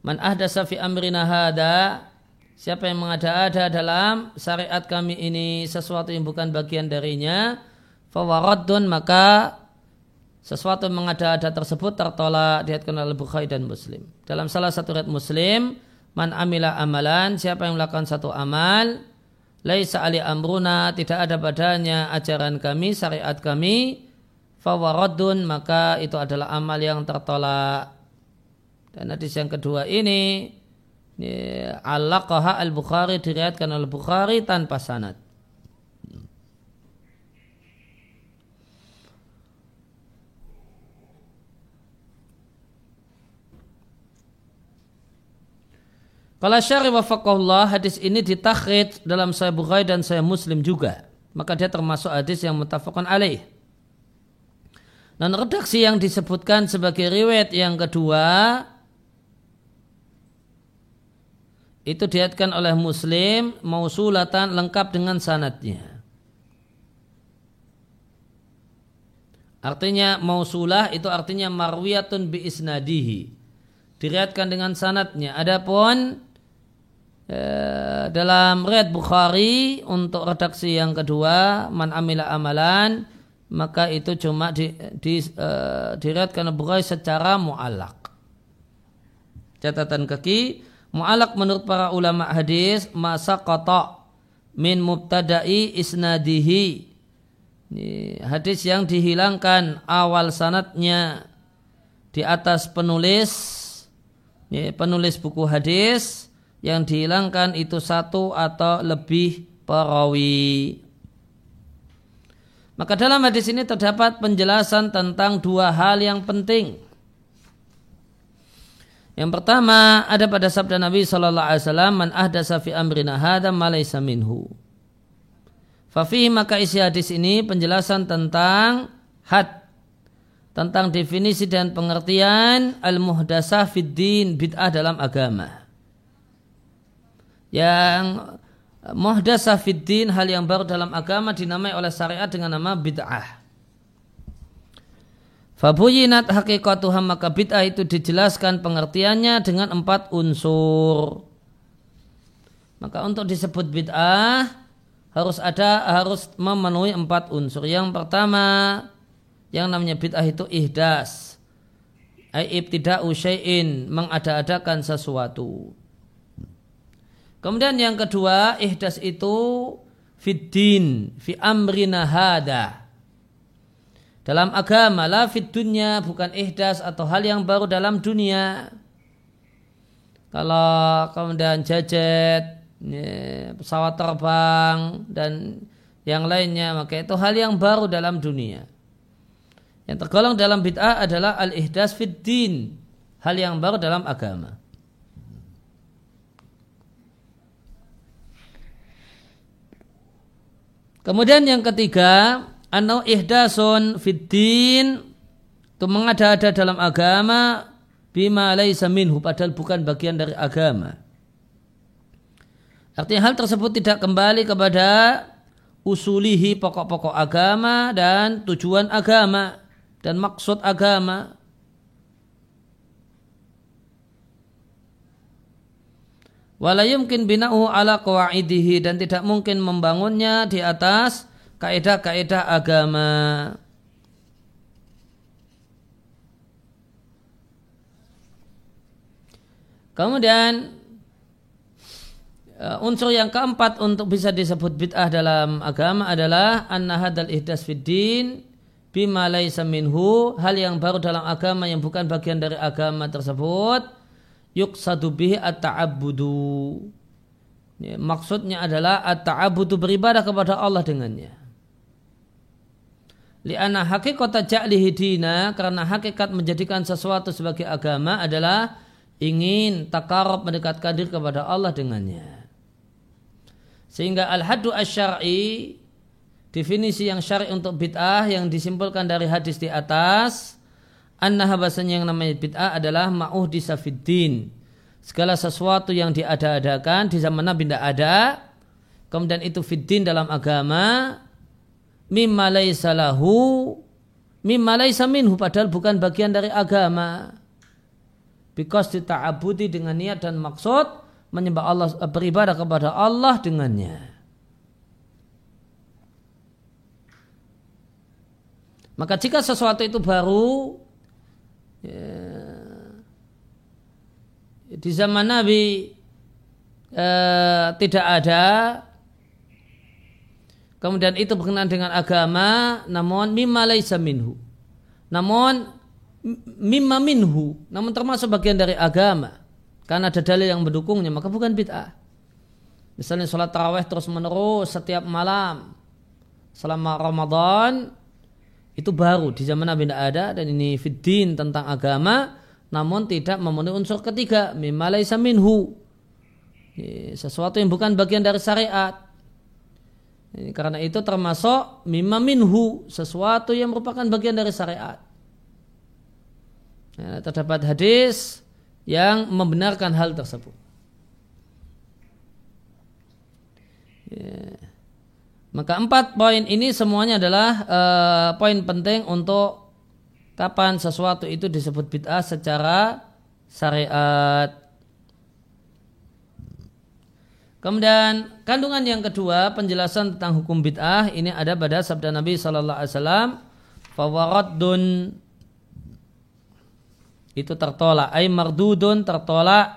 Man ahdasa fi amrina hada Siapa yang mengada-ada dalam syariat kami ini sesuatu yang bukan bagian darinya fawaradun maka sesuatu yang mengada-ada tersebut tertolak dihatkan oleh Bukhari dan Muslim. Dalam salah satu riwayat Muslim, man amila amalan, siapa yang melakukan satu amal, laisa ali amruna tidak ada padanya ajaran kami syariat kami. Fawaradun maka itu adalah amal yang tertolak. Dan hadis yang kedua ini, ini al-Bukhari diriatkan oleh Bukhari tanpa sanad Kalau syari wafakahullah hadis ini ditakhid dalam saya Bukhari dan saya Muslim juga. Maka dia termasuk hadis yang mutafakun alaih. Dan redaksi yang disebutkan sebagai riwayat yang kedua itu diatkan oleh Muslim mausulatan lengkap dengan sanatnya. Artinya mausulah itu artinya marwiyatun bi isnadihi. Diriatkan dengan sanatnya. Adapun dalam riwayat Bukhari untuk redaksi yang kedua man amila amalan maka itu cuma di, di, uh, Bukhari secara mu'alak. Catatan kaki, mu'alak menurut para ulama hadis masa kota min mubtada'i isnadihi. Ini hadis yang dihilangkan awal sanatnya di atas penulis penulis buku hadis yang dihilangkan itu satu atau lebih perawi. Maka dalam hadis ini terdapat penjelasan tentang dua hal yang penting. Yang pertama ada pada sabda Nabi Shallallahu Alaihi Wasallam, "Man ahdasa fi amrina hada malaysa minhu." Fafihi maka isi hadis ini penjelasan tentang had, tentang definisi dan pengertian al muhdasah fid bid'ah dalam agama. Yang muhdasah fiddin hal yang baru dalam agama dinamai oleh syariat dengan nama bid'ah. Fabuyinat hakikatuham maka bid'ah itu dijelaskan pengertiannya dengan empat unsur. Maka untuk disebut bid'ah harus ada harus memenuhi empat unsur. Yang pertama yang namanya bid'ah itu ihdas. Aib tidak usyai'in mengada-adakan sesuatu. Kemudian yang kedua, ihdas itu fiddin, fi amrina hada. Dalam agama, la fid dunya, bukan ihdas atau hal yang baru dalam dunia. Kalau kemudian jajet, ya, pesawat terbang, dan yang lainnya, maka itu hal yang baru dalam dunia. Yang tergolong dalam bid'ah adalah al-ihdas fid din, hal yang baru dalam agama. Kemudian yang ketiga, anau ihdasun fiddin itu mengada-ada dalam agama bima laisa minhu padahal bukan bagian dari agama. Artinya hal tersebut tidak kembali kepada usulihi pokok-pokok agama dan tujuan agama dan maksud agama. Wala yumkin bina'uhu ala qawaidihi dan tidak mungkin membangunnya di atas kaidah-kaidah agama. Kemudian uh, unsur yang keempat untuk bisa disebut bid'ah dalam agama adalah anna hadal ihdas fid din bima laisa minhu hal yang baru dalam agama yang bukan bagian dari agama tersebut yuksadu bihi at-ta'abbudu. Ya, maksudnya adalah at-ta'abbudu beribadah kepada Allah dengannya. Lianna hakikat ja'lihi dina karena hakikat menjadikan sesuatu sebagai agama adalah ingin takarab mendekatkan diri kepada Allah dengannya. Sehingga al-haddu asy-syar'i definisi yang syar'i untuk bid'ah yang disimpulkan dari hadis di atas annaha bahasanya yang namanya bid'ah adalah ma'uh di safiddin. Segala sesuatu yang diada-adakan di zaman Nabi tidak ada, kemudian itu fiddin dalam agama, mimma laisa lahu, mimma laisa minhu, padahal bukan bagian dari agama. Because dita'abudi dengan niat dan maksud menyembah Allah beribadah kepada Allah dengannya. Maka jika sesuatu itu baru ya, di zaman Nabi eh, tidak ada. Kemudian itu berkenaan dengan agama namun mimma laisa minhu. Namun mimma minhu. Namun termasuk bagian dari agama. Karena ada dalil yang mendukungnya maka bukan bid'ah. Misalnya sholat taraweh terus menerus setiap malam. Selama Ramadan itu baru di zaman Nabi tidak ada dan ini fiddin tentang agama namun tidak memenuhi unsur ketiga mimalaisa minhu sesuatu yang bukan bagian dari syariat karena itu termasuk mimma minhu sesuatu yang merupakan bagian dari syariat Ya, terdapat hadis yang membenarkan hal tersebut. Ya. Maka empat poin ini semuanya adalah uh, poin penting untuk kapan sesuatu itu disebut bid'ah secara syariat. Kemudian kandungan yang kedua penjelasan tentang hukum bid'ah ini ada pada sabda Nabi Shallallahu Alaihi Wasallam fawaradun itu tertolak ay mardudun tertolak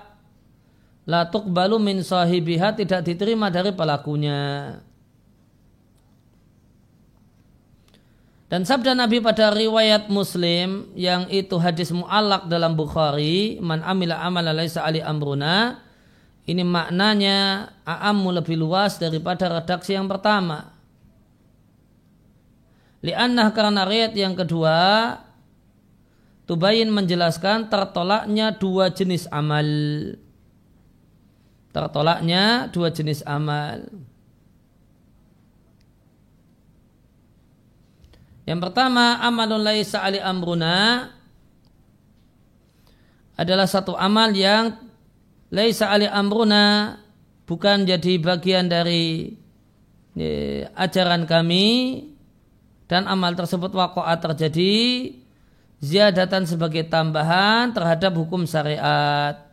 la tuqbalu min sahibiha tidak diterima dari pelakunya Dan sabda Nabi pada riwayat Muslim yang itu hadis mu'allak dalam Bukhari, man amila amala laisa ali amruna, ini maknanya a'ammu lebih luas daripada redaksi yang pertama. Li'annah karena riwayat yang kedua, Tubayin menjelaskan tertolaknya dua jenis amal. Tertolaknya dua jenis amal. Yang pertama amalun laisa ali amruna adalah satu amal yang laisa ali amruna bukan jadi bagian dari ya, ajaran kami dan amal tersebut wakoat terjadi ziyadatan sebagai tambahan terhadap hukum syariat.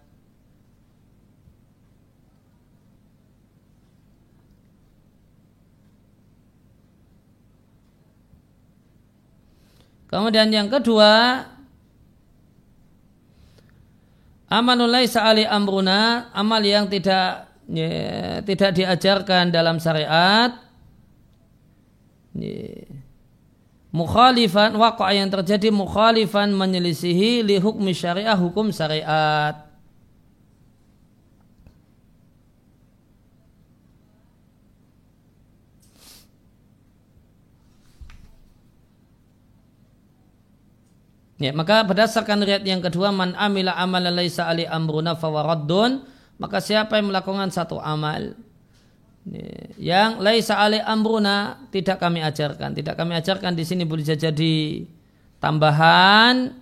Kemudian yang kedua, amalulai sa'ali amruna, amal yang tidak ya, tidak diajarkan dalam syariat, ya, mukhalifan waqa yang terjadi mukhalifan menyelisihi li hukmi syariah hukum syariat. Ya, maka berdasarkan riwayat yang kedua man amila amalan laisa ali amruna fawaraddun maka siapa yang melakukan satu amal ya, yang laisa ali amruna tidak kami ajarkan. Tidak kami ajarkan di sini boleh jadi tambahan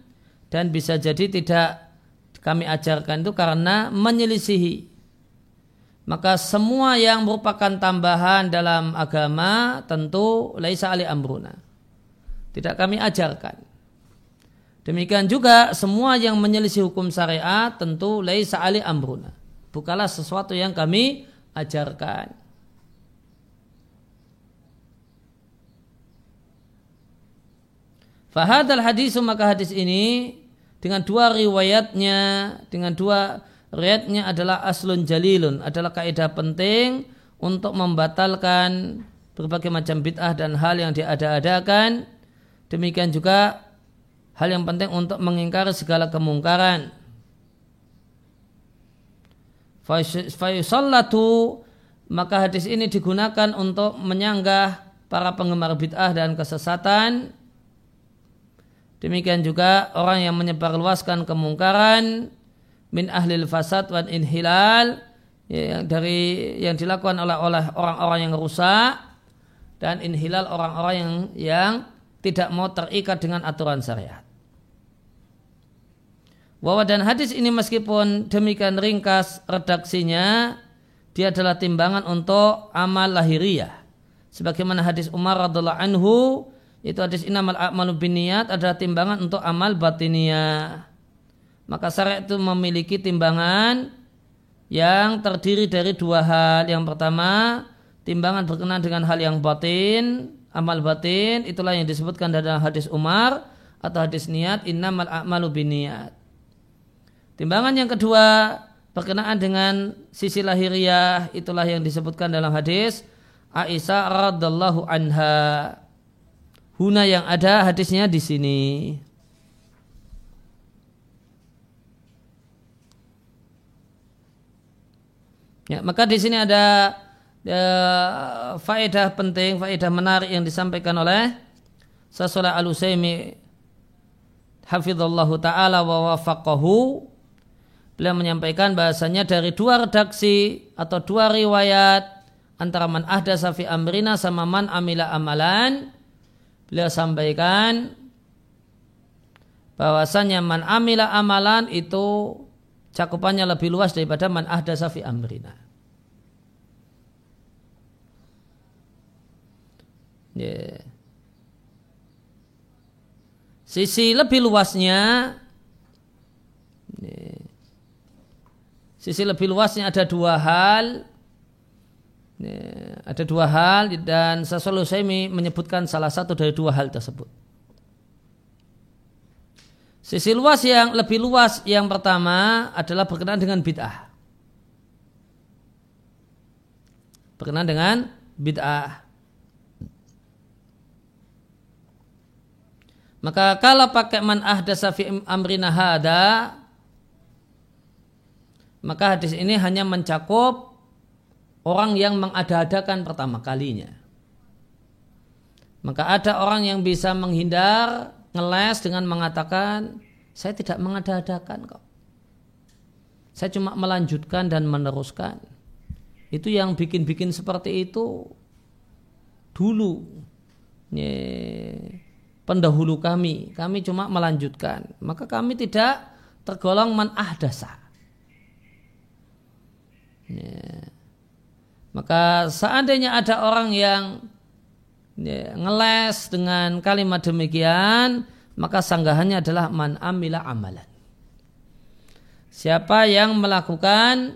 dan bisa jadi tidak kami ajarkan itu karena menyelisihi. Maka semua yang merupakan tambahan dalam agama tentu laisa ali amruna. Tidak kami ajarkan Demikian juga semua yang menyelisih hukum syariat tentu laisa ali amruna. Bukalah sesuatu yang kami ajarkan. Fahadal hadis maka hadis ini dengan dua riwayatnya dengan dua riwayatnya adalah aslun jalilun adalah kaidah penting untuk membatalkan berbagai macam bid'ah dan hal yang diada-adakan. Demikian juga hal yang penting untuk mengingkari segala kemungkaran. Fayusallatu maka hadis ini digunakan untuk menyanggah para penggemar bid'ah dan kesesatan. Demikian juga orang yang menyebarluaskan kemungkaran min ahlil fasad wan inhilal ya, yang dari yang dilakukan oleh oleh orang-orang yang rusak dan inhilal orang-orang yang yang tidak mau terikat dengan aturan syariat. Bahwa dan hadis ini meskipun demikian ringkas redaksinya, dia adalah timbangan untuk amal lahiriah. Sebagaimana hadis Umar radhiallahu anhu, itu hadis inamal a'malu biniyat adalah timbangan untuk amal batiniah. Maka syariat itu memiliki timbangan yang terdiri dari dua hal. Yang pertama, timbangan berkenaan dengan hal yang batin, amal batin, itulah yang disebutkan dalam hadis Umar atau hadis niat, innamal a'malu biniyat. Timbangan yang kedua berkenaan dengan sisi lahiriah itulah yang disebutkan dalam hadis Aisyah radhiallahu anha. Huna yang ada hadisnya di sini. Ya, maka di sini ada ya, faedah penting, faedah menarik yang disampaikan oleh Sasolah Al-Usaimi hafizallahu taala wa wafaqahu Beliau menyampaikan bahasanya dari dua redaksi atau dua riwayat antara man ahda safi amrina sama man amila amalan beliau sampaikan bahwasanya man amila amalan itu cakupannya lebih luas daripada man ahdasa fi amrina. Yeah. Sisi lebih luasnya Sisi lebih luasnya ada dua hal yeah. ada dua hal dan Sasolo Semi menyebutkan salah satu dari dua hal tersebut. Sisi luas yang lebih luas yang pertama adalah berkenaan dengan bid'ah. Berkenaan dengan bid'ah. Maka kalau pakai man ahdasa fi amrina maka hadis ini hanya mencakup orang yang mengada-adakan pertama kalinya. Maka ada orang yang bisa menghindar ngeles dengan mengatakan saya tidak mengada-adakan kok. Saya cuma melanjutkan dan meneruskan. Itu yang bikin-bikin seperti itu dulu. Nye, pendahulu kami. Kami cuma melanjutkan. Maka kami tidak tergolong man. Nye. Maka seandainya ada orang yang ya, ngeles dengan kalimat demikian maka sanggahannya adalah man amila amalan. Siapa yang melakukan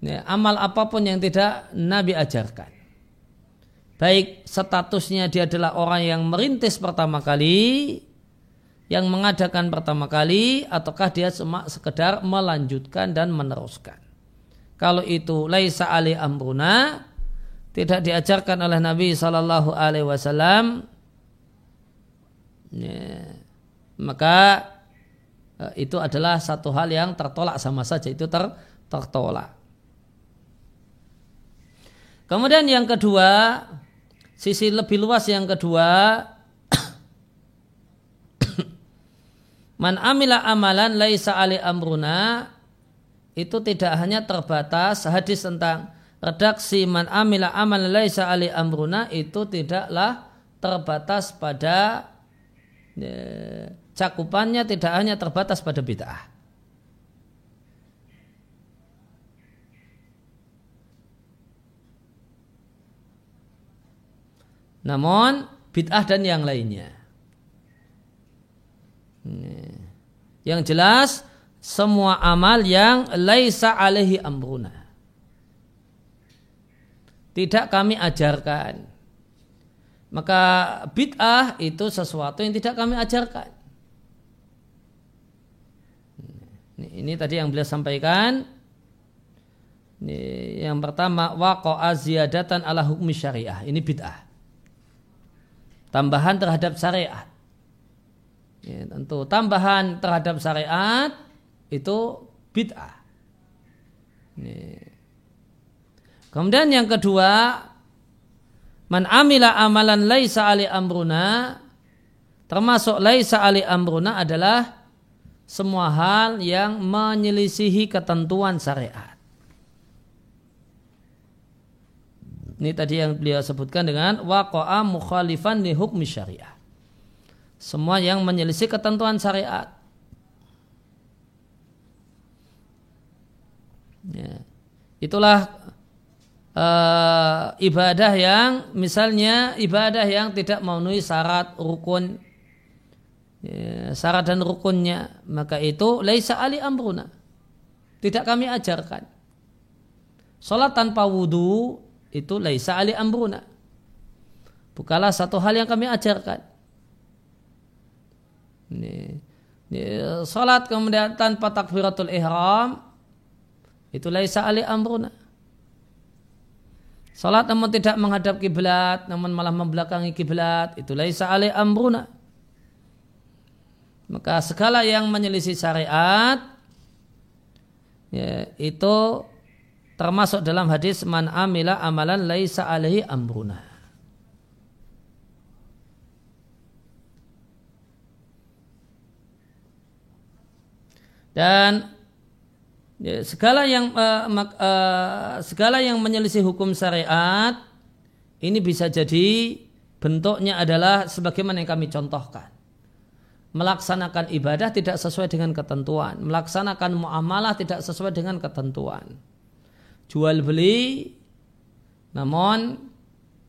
ya, amal apa pun yang tidak Nabi ajarkan. Baik statusnya dia adalah orang yang merintis pertama kali yang mengadakan pertama kali ataukah dia cuma sekedar melanjutkan dan meneruskan kalau itu laisa ali amruna tidak diajarkan oleh Nabi Shallallahu Alaihi Wasallam, ya, maka e, itu adalah satu hal yang tertolak sama saja itu ter, tertolak. Kemudian yang kedua, sisi lebih luas yang kedua, man amila amalan laisa ali amruna itu tidak hanya terbatas hadis tentang redaksi man amila amal laisa ali amruna itu tidaklah terbatas pada ya, cakupannya tidak hanya terbatas pada bid'ah. Namun bid'ah dan yang lainnya. Yang jelas semua amal yang laisa alaihi amruna tidak kami ajarkan. Maka bid'ah itu sesuatu yang tidak kami ajarkan. Ini, tadi yang beliau sampaikan. Ini yang pertama waqa'a ziyadatan ala hukmi syariah. Ini bid'ah. Tambahan terhadap syariat. Ya, tentu tambahan terhadap syariat itu bid'ah. Kemudian yang kedua, man amila amalan laisa ali amruna, termasuk laisa ali amruna adalah semua hal yang menyelisihi ketentuan syariat. Ini tadi yang beliau sebutkan dengan waqa'a mukhalifan li hukmi syariah. Semua yang menyelisih ketentuan syariat. Ya. Itulah uh, ibadah yang misalnya ibadah yang tidak memenuhi syarat rukun. Ya, syarat dan rukunnya. Maka itu laisa ali amruna. Tidak kami ajarkan. Salat tanpa wudhu itu laisa ali amruna. Bukanlah satu hal yang kami ajarkan. Ini, ini, salat kemudian tanpa takbiratul ihram itu laisa ali amruna Salat namun tidak menghadap kiblat, namun malah membelakangi kiblat, itu laisa alai amruna. Maka segala yang menyelisih syariat ya, itu termasuk dalam hadis man amila amalan laisa alaihi amruna. Dan Ya, segala yang uh, mak, uh, segala yang menyelisih hukum syariat ini bisa jadi bentuknya adalah sebagaimana yang kami contohkan. melaksanakan ibadah tidak sesuai dengan ketentuan, melaksanakan muamalah tidak sesuai dengan ketentuan. Jual beli namun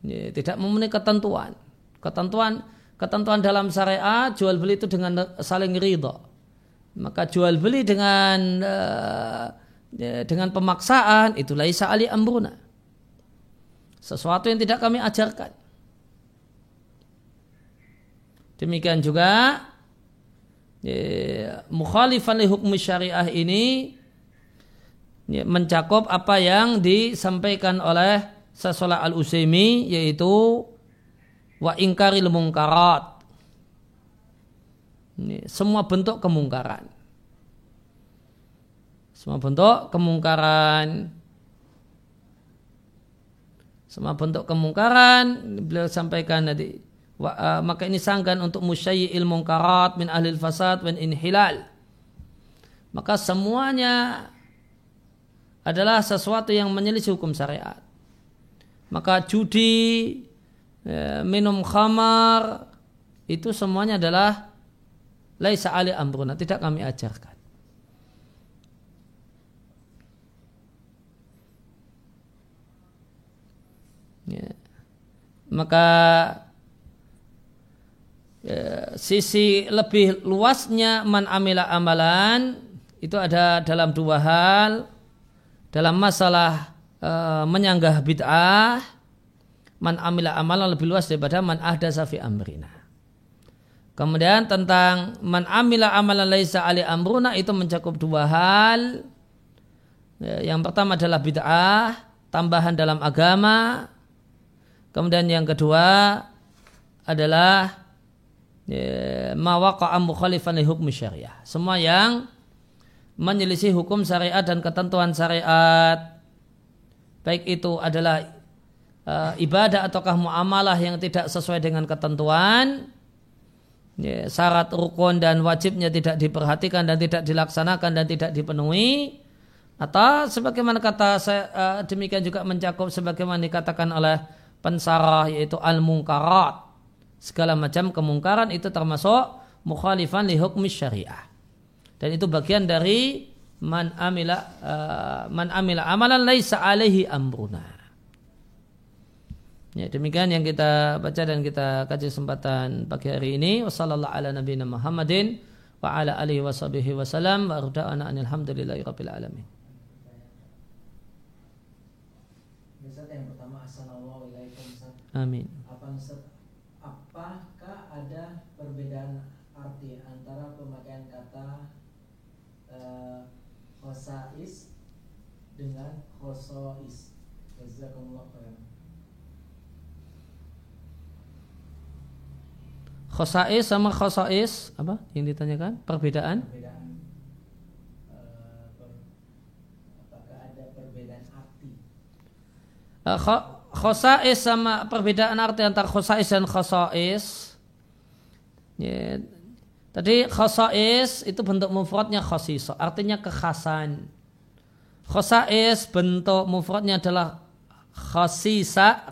ya, tidak memenuhi ketentuan. Ketentuan ketentuan dalam syariat jual beli itu dengan saling ridho. Maka jual beli dengan uh, dengan pemaksaan itulah isa ali amruna. Sesuatu yang tidak kami ajarkan. Demikian juga ya, mukhalifan li hukum syariah ini ya, mencakup apa yang disampaikan oleh Sasolah al-Usaimi yaitu wa ingkaril mungkarat. Ini, semua bentuk kemungkaran. Semua bentuk kemungkaran. Semua bentuk kemungkaran beliau sampaikan tadi uh, maka ini sangkan untuk ilmu karat min ahli fasad in inhilal. Maka semuanya adalah sesuatu yang menyelisih hukum syariat. Maka judi, ya, minum khamar, itu semuanya adalah laisa ali amruna, tidak kami ajarkan. Ya. Maka ya, sisi lebih luasnya man amila amalan itu ada dalam dua hal dalam masalah e, menyanggah bid'ah man amila amalan lebih luas daripada man ahda safi amrina kemudian tentang man amila amalan laisa ali amruna itu mencakup dua hal. Ya, yang pertama adalah bid'ah tambahan dalam agama. Kemudian yang kedua adalah Ya, mawaqa'a mukhalifan li hukum syariah. Semua yang menyelisih hukum syariat dan ketentuan syariat. Baik itu adalah uh, ibadah ataukah muamalah yang tidak sesuai dengan ketentuan ya, syarat rukun dan wajibnya tidak diperhatikan dan tidak dilaksanakan dan tidak dipenuhi atau sebagaimana kata saya uh, demikian juga mencakup sebagaimana dikatakan oleh pensarah yaitu al-munkarat segala macam kemungkaran itu termasuk mukhalifan li hukmi syariah. Dan itu bagian dari man amila uh, man amila amalan laisa alaihi amruna. Ya, demikian yang kita baca dan kita kaji kesempatan pagi hari ini. Wassallallahu ala nabiyina Muhammadin wa ala alihi washabihi wasallam wa arda'ana alhamdulillahi rabbil alamin. Amin. perbedaan arti antara pemakaian kata uh, khosais dengan khosois. Jazakumullah Khosais sama khosais apa yang ditanyakan? Perbedaan? Perbedaan uh, per, apakah ada perbedaan arti? Uh, khosais sama perbedaan arti antara khosais dan khosais Ya. Tadi khosais itu bentuk mufradnya khosiso, artinya kekhasan. Khosais bentuk mufradnya adalah khosisa,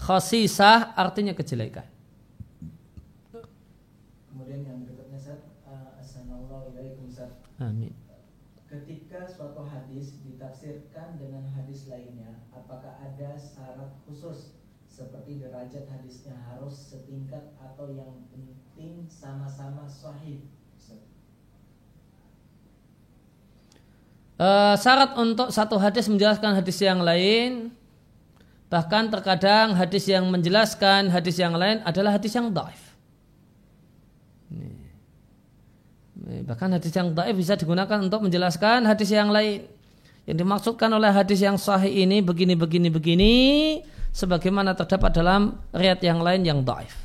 khosisa artinya kejelekan. Kemudian yang berikutnya Ustaz, uh, Amin. Ketika suatu hadis ditafsirkan dengan hadis lainnya, apakah ada syarat khusus seperti derajat hadisnya harus setingkat atau yang penting sama-sama sahih. Uh, syarat untuk satu hadis menjelaskan hadis yang lain bahkan terkadang hadis yang menjelaskan hadis yang lain adalah hadis yang daif bahkan hadis yang daif bisa digunakan untuk menjelaskan hadis yang lain yang dimaksudkan oleh hadis yang sahih ini begini begini begini sebagaimana terdapat dalam riat yang lain yang daif.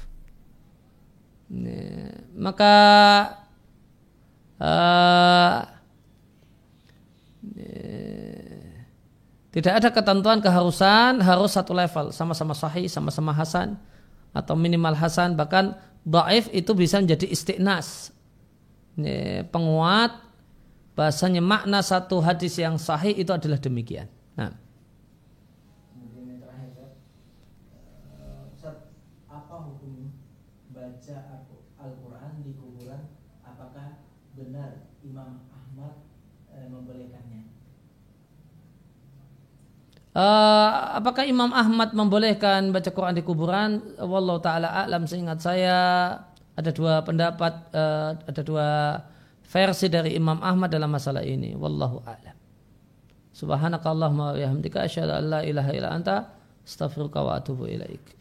Maka uh, tidak ada ketentuan keharusan harus satu level. Sama-sama sahih sama-sama hasan atau minimal hasan bahkan daif itu bisa menjadi istiqnas penguat bahasanya makna satu hadis yang sahih itu adalah demikian. Nah. apakah benar Imam Ahmad membolehkannya? Uh, apakah Imam Ahmad membolehkan baca Quran di kuburan? Wallahu taala alam seingat saya ada dua pendapat, uh, ada dua versi dari Imam Ahmad dalam masalah ini. Wallahu a'lam. Subhanakallahumma wa bihamdika asyhadu an la ilaha illa anta astaghfiruka wa atubu ilaik.